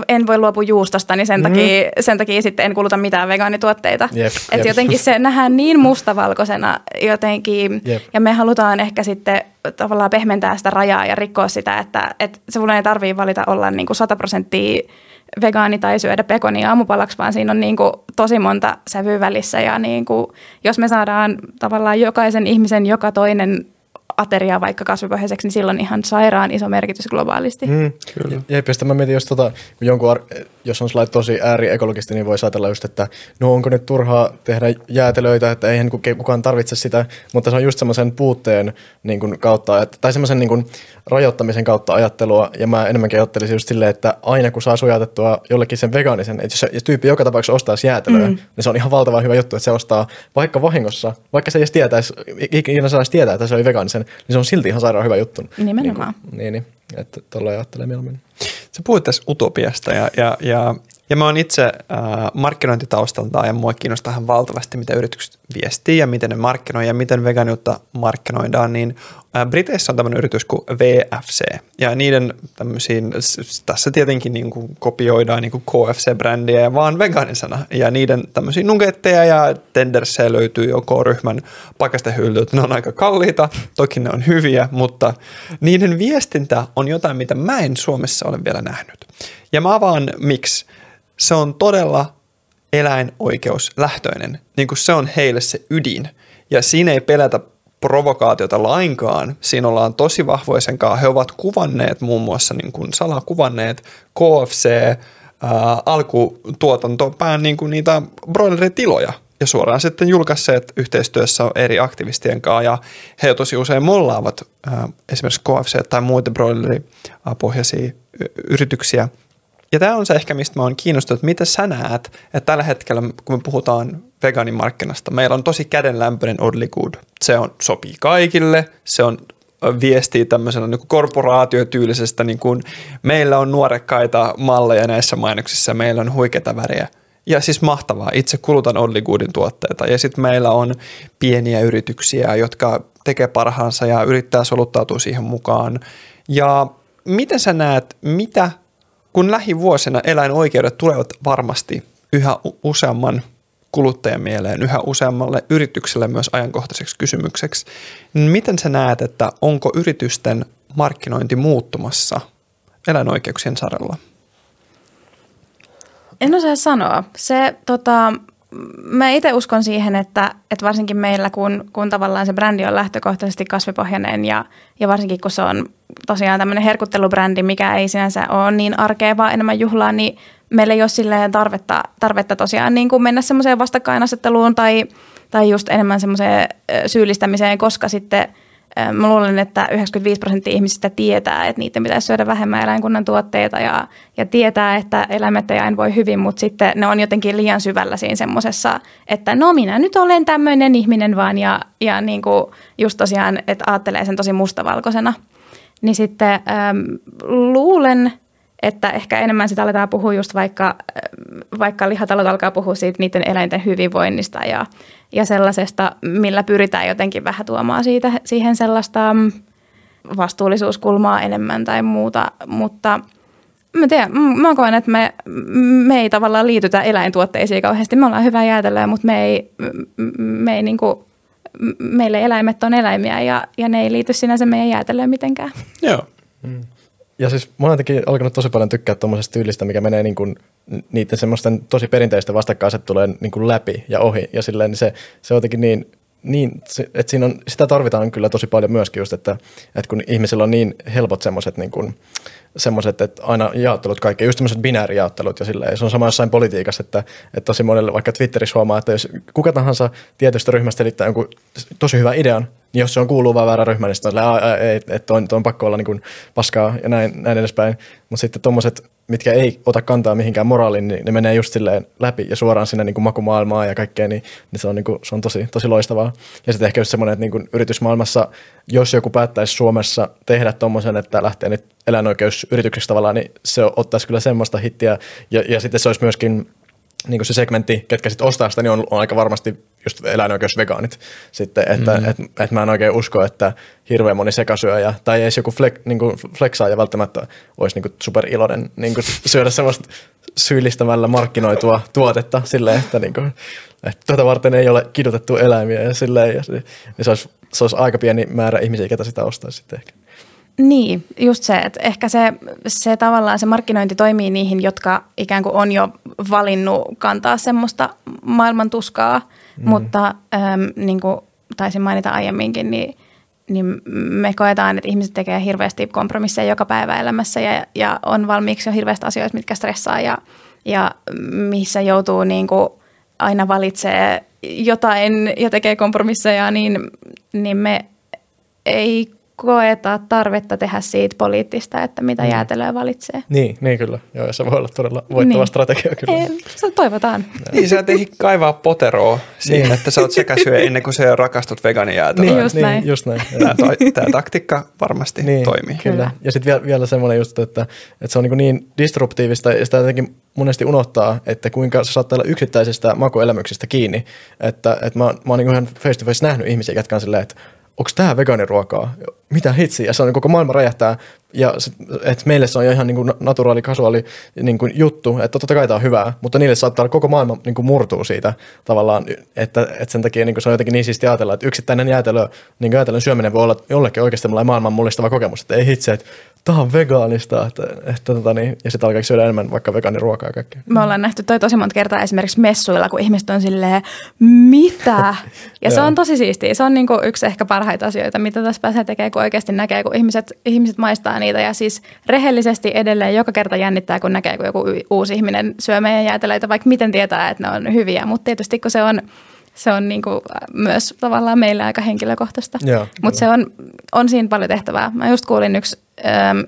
en voi luopua juustosta, niin sen, mm. takia, sen takia sitten en kuluta mitään vegaanituotteita. Jep, Että jep. jotenkin se nähdään niin mustavalkoisena jotenkin, Jep. ja me halutaan ehkä sitten tavallaan pehmentää sitä rajaa ja rikkoa sitä, että, että sulla ei tarvitse valita olla niin kuin 100 prosenttia vegaani tai syödä pekonia aamupalaksi, vaan siinä on niin kuin tosi monta sävyä välissä. Ja niin kuin, jos me saadaan tavallaan jokaisen ihmisen joka toinen ateria vaikka kasvipohjaiseksi, niin silloin ihan sairaan iso merkitys globaalisti. Mm. Kyllä. Jep, ja mä mietin, jos, tota, kun jonkun, ar- jos on sellainen tosi ääriekologisti, niin voi ajatella just, että no onko nyt turhaa tehdä jäätelöitä, että eihän kukaan tarvitse sitä, mutta se on just semmoisen puutteen niin kuin, kautta, että, tai semmoisen niin kuin, rajoittamisen kautta ajattelua, ja mä enemmänkin ajattelisin just silleen, että aina kun saa sujatettua jollekin sen vegaanisen, että jos, se, tyyppi joka tapauksessa ostaa jäätelöä, mm. niin se on ihan valtavan hyvä juttu, että se ostaa vaikka vahingossa, vaikka se ei edes tietäisi, ikinä saisi tietää, että se oli vegaanisen, niin se on silti ihan sairaan hyvä juttu. Nimenomaan. Niin, kuin, niin, niin että tuolla ajattelee mieluummin. Sä puhuit tässä utopiasta ja, ja, ja, ja mä oon itse äh, markkinointitaustalta ja mua kiinnostaa ihan valtavasti, mitä yritykset viestii ja miten ne markkinoi ja miten vegaaniutta markkinoidaan, niin äh, Briteissä on tämmöinen yritys kuin VFC ja niiden tämmöisiin, tässä tietenkin niin kuin kopioidaan niin kuin KFC-brändiä vaan vegaanisena ja niiden tämmöisiä nuggetteja ja tendersejä löytyy joko ryhmän pakastehyllyt, ne on aika kalliita, toki ne on hyviä, mutta niiden viestintä on jotain, mitä mä en Suomessa ole vielä nähnyt. Ja mä avaan miksi. Se on todella eläinoikeuslähtöinen, niin kuin se on heille se ydin. Ja siinä ei pelätä provokaatiota lainkaan. Siinä ollaan tosi vahvoja sen kanssa. He ovat kuvanneet muun muassa niin kuin salakuvanneet KFC ää, alkutuotantopään niin kuin niitä broileritiloja ja suoraan sitten julkaisseet yhteistyössä eri aktivistien kanssa ja he tosi usein mollaavat ää, esimerkiksi KFC tai muita broileripohjaisia yrityksiä. Ja tämä on se ehkä, mistä mä oon kiinnostunut, että miten sä näet, että tällä hetkellä, kun me puhutaan vegaanimarkkinasta, meillä on tosi kädenlämpöinen Oddly Good. Se on, sopii kaikille, se on viestii tämmöisenä niin korporaatiotyylisestä, niin kuin meillä on nuorekkaita malleja näissä mainoksissa, meillä on huikeita väriä. Ja siis mahtavaa, itse kulutan Oddly Goodin tuotteita ja sitten meillä on pieniä yrityksiä, jotka tekee parhaansa ja yrittää soluttautua siihen mukaan. Ja miten sä näet, mitä kun lähivuosina eläinoikeudet tulevat varmasti yhä useamman kuluttajan mieleen, yhä useammalle yritykselle myös ajankohtaiseksi kysymykseksi, niin miten sä näet, että onko yritysten markkinointi muuttumassa eläinoikeuksien saralla? En osaa sanoa. Se, tota, mä itse uskon siihen, että, että varsinkin meillä, kun, kun tavallaan se brändi on lähtökohtaisesti kasvipohjainen ja, ja varsinkin kun se on tosiaan tämmöinen herkuttelubrändi, mikä ei sinänsä ole niin arkea, vaan enemmän juhlaa, niin meillä ei ole silleen tarvetta, tarvetta tosiaan niin kuin mennä semmoiseen vastakkainasetteluun tai, tai just enemmän semmoiseen syyllistämiseen, koska sitten Mä luulen, että 95 prosenttia ihmisistä tietää, että niiden pitäisi syödä vähemmän eläinkunnan tuotteita ja, ja tietää, että eläimet ja eläin voi hyvin, mutta sitten ne on jotenkin liian syvällä siinä semmoisessa, että no minä nyt olen tämmöinen ihminen vaan ja, ja niin kuin just tosiaan, että ajattelee sen tosi mustavalkoisena. Niin sitten äm, luulen, että ehkä enemmän sitä aletaan puhua just vaikka, vaikka lihatalot alkaa puhua siitä niiden eläinten hyvinvoinnista ja, ja sellaisesta, millä pyritään jotenkin vähän tuomaan siitä, siihen sellaista mm, vastuullisuuskulmaa enemmän tai muuta, mutta mä tiedän, mä koen, että me, me ei tavallaan liitytä eläintuotteisiin kauheasti. Me ollaan hyvää jäätelöä, mutta me ei, me ei niinku, meille eläimet on eläimiä ja, ja ne ei liity sinänsä meidän jäätelöön mitenkään. Joo. Ja siis mä oon jotenkin alkanut tosi paljon tykkää tuommoisesta tyylistä, mikä menee niin kuin niiden semmoisten tosi perinteisten vastakkainasettelujen niin kuin läpi ja ohi. Ja silleen niin se, se on jotenkin niin, niin että siinä on, sitä tarvitaan kyllä tosi paljon myöskin just, että, että kun ihmisillä on niin helpot semmoiset niin kuin, semmoiset, että aina jaottelut kaikki, just semmoiset binäärijaottelut ja silleen. Se on sama jossain politiikassa, että, että tosi monelle vaikka Twitterissä huomaa, että jos kuka tahansa tietystä ryhmästä liittää jonkun tosi hyvä idean, jos se on kuuluu vaan väärä ryhmä, niin sitten on silleen, "Aa, aa, ei, että on, on pakko olla niin kuin paskaa ja näin, näin edespäin. Mutta sitten tuommoiset, mitkä ei ota kantaa mihinkään moraaliin, niin ne menee just silleen läpi ja suoraan sinne niin kuin makumaailmaan ja kaikkeen, niin, niin se on, niin kuin, se on tosi, tosi loistavaa. Ja sitten ehkä just semmoinen, että niin kuin yritysmaailmassa, jos joku päättäisi Suomessa tehdä tuommoisen, että lähtee nyt eläinoikeusyritykseksi tavallaan, niin se ottaisi kyllä semmoista hittiä. Ja, ja sitten se olisi myöskin niin kuin se segmentti, ketkä sitten ostaa sitä, niin on, on aika varmasti just eläinoikeusvegaanit sitten, että mm. et, et mä en oikein usko, että hirveän moni sekasyöjä tai edes joku flek, niin kuin flexaaja välttämättä olisi niin superiloinen niin kuin syödä semmoista syyllistämällä markkinoitua tuotetta silleen, että, niin kuin, että tuota varten ei ole kidutettu eläimiä ja silleen, ja se, niin se, olisi, se olisi aika pieni määrä ihmisiä, ketä sitä ostaisi sitten ehkä. Niin, just se, että ehkä se, se tavallaan se markkinointi toimii niihin, jotka ikään kuin on jo valinnut kantaa semmoista maailman tuskaa, mm. mutta äm, niin kuin taisin mainita aiemminkin, niin, niin me koetaan, että ihmiset tekee hirveästi kompromisseja joka päivä elämässä ja, ja on valmiiksi jo hirveästi asioita, mitkä stressaa ja, ja missä joutuu niin kuin aina valitsee jotain ja tekee kompromisseja, niin, niin me ei koeta tarvetta tehdä siitä poliittista, että mitä mm. jäätelöä valitsee. Niin, niin kyllä. Joo, se voi olla todella voittava niin. strategia kyllä. Ei, se toivotaan. niin, sä et kaivaa poteroa siihen, niin. että sä oot sekä syö ennen kuin sä rakastut vegaanijäätelöä. Niin, just niin, näin. Just näin. Tämä, tämä taktiikka varmasti niin, toimii. Kyllä. kyllä. Ja sitten vielä, vielä semmoinen just, että, että se on niin, niin disruptiivista ja sitä jotenkin monesti unohtaa, että kuinka se saattaa olla yksittäisistä makuelämyksistä kiinni. Että, että mä, mä oon niin ihan face to face nähnyt ihmisiä, jotka on silleen, että onko tämä vegaaniruokaa? Mitä hitsiä? Ja se on niin koko maailma räjähtää. Ja että meille se on jo ihan niin kuin naturaali, kasuaali niin kuin juttu, että totta kai tämä on hyvää, mutta niille saattaa koko maailma niin kuin murtuu siitä tavallaan, että, että sen takia niin kuin se on jotenkin niin siistiä ajatella, että yksittäinen jäätelö, niin jäätelön syöminen voi olla jollekin oikeasti maailman mullistava kokemus, että ei hitse, että tämä on vegaanista, että, että tota niin, ja sitten alkaa syödä enemmän vaikka vegaaniruokaa ja kaikkea. Me ollaan nähty toi tosi monta kertaa esimerkiksi messuilla, kun ihmiset on silleen, mitä? Ja se on tosi siistiä. Se on niin kuin yksi ehkä parhaita asioita, mitä tässä pääsee tekemään, kun oikeasti näkee, kun ihmiset, ihmiset maistaa niitä. Ja siis rehellisesti edelleen joka kerta jännittää, kun näkee, kun joku uusi ihminen syö meidän jäätelöitä, vaikka miten tietää, että ne on hyviä. Mutta tietysti kun se on se on niin kuin myös tavallaan meille aika henkilökohtaista. Mutta se on, on siinä paljon tehtävää. Mä just kuulin yksi,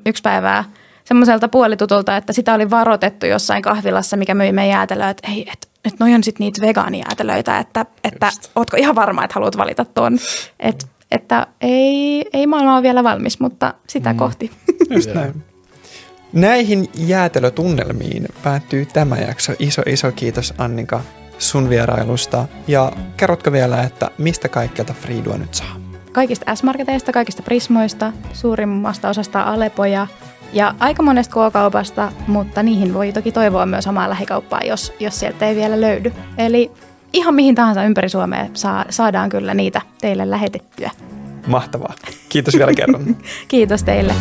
yksi päivää semmoiselta puolitutulta, että sitä oli varoitettu jossain kahvilassa, mikä myi meidän jäätelöä, että ei, että et noi on sitten niitä vegaanijäätelöitä, että, että ootko ihan varma, että haluat valita tuon. Et, että ei, ei maailma ole vielä valmis, mutta sitä mm. kohti. Just näin. Näihin jäätelötunnelmiin päättyy tämä jakso. Iso, iso kiitos Annika sun vierailusta. Ja kerrotko vielä, että mistä kaikkelta Friidua nyt saa? Kaikista S-marketeista, kaikista Prismoista, suurimmasta osasta Alepoja ja aika monesta K-kaupasta, mutta niihin voi toki toivoa myös omaa lähikauppaa, jos, jos sieltä ei vielä löydy. Eli ihan mihin tahansa ympäri Suomea saa, saadaan kyllä niitä teille lähetettyä. Mahtavaa. Kiitos vielä kerran. Kiitos teille.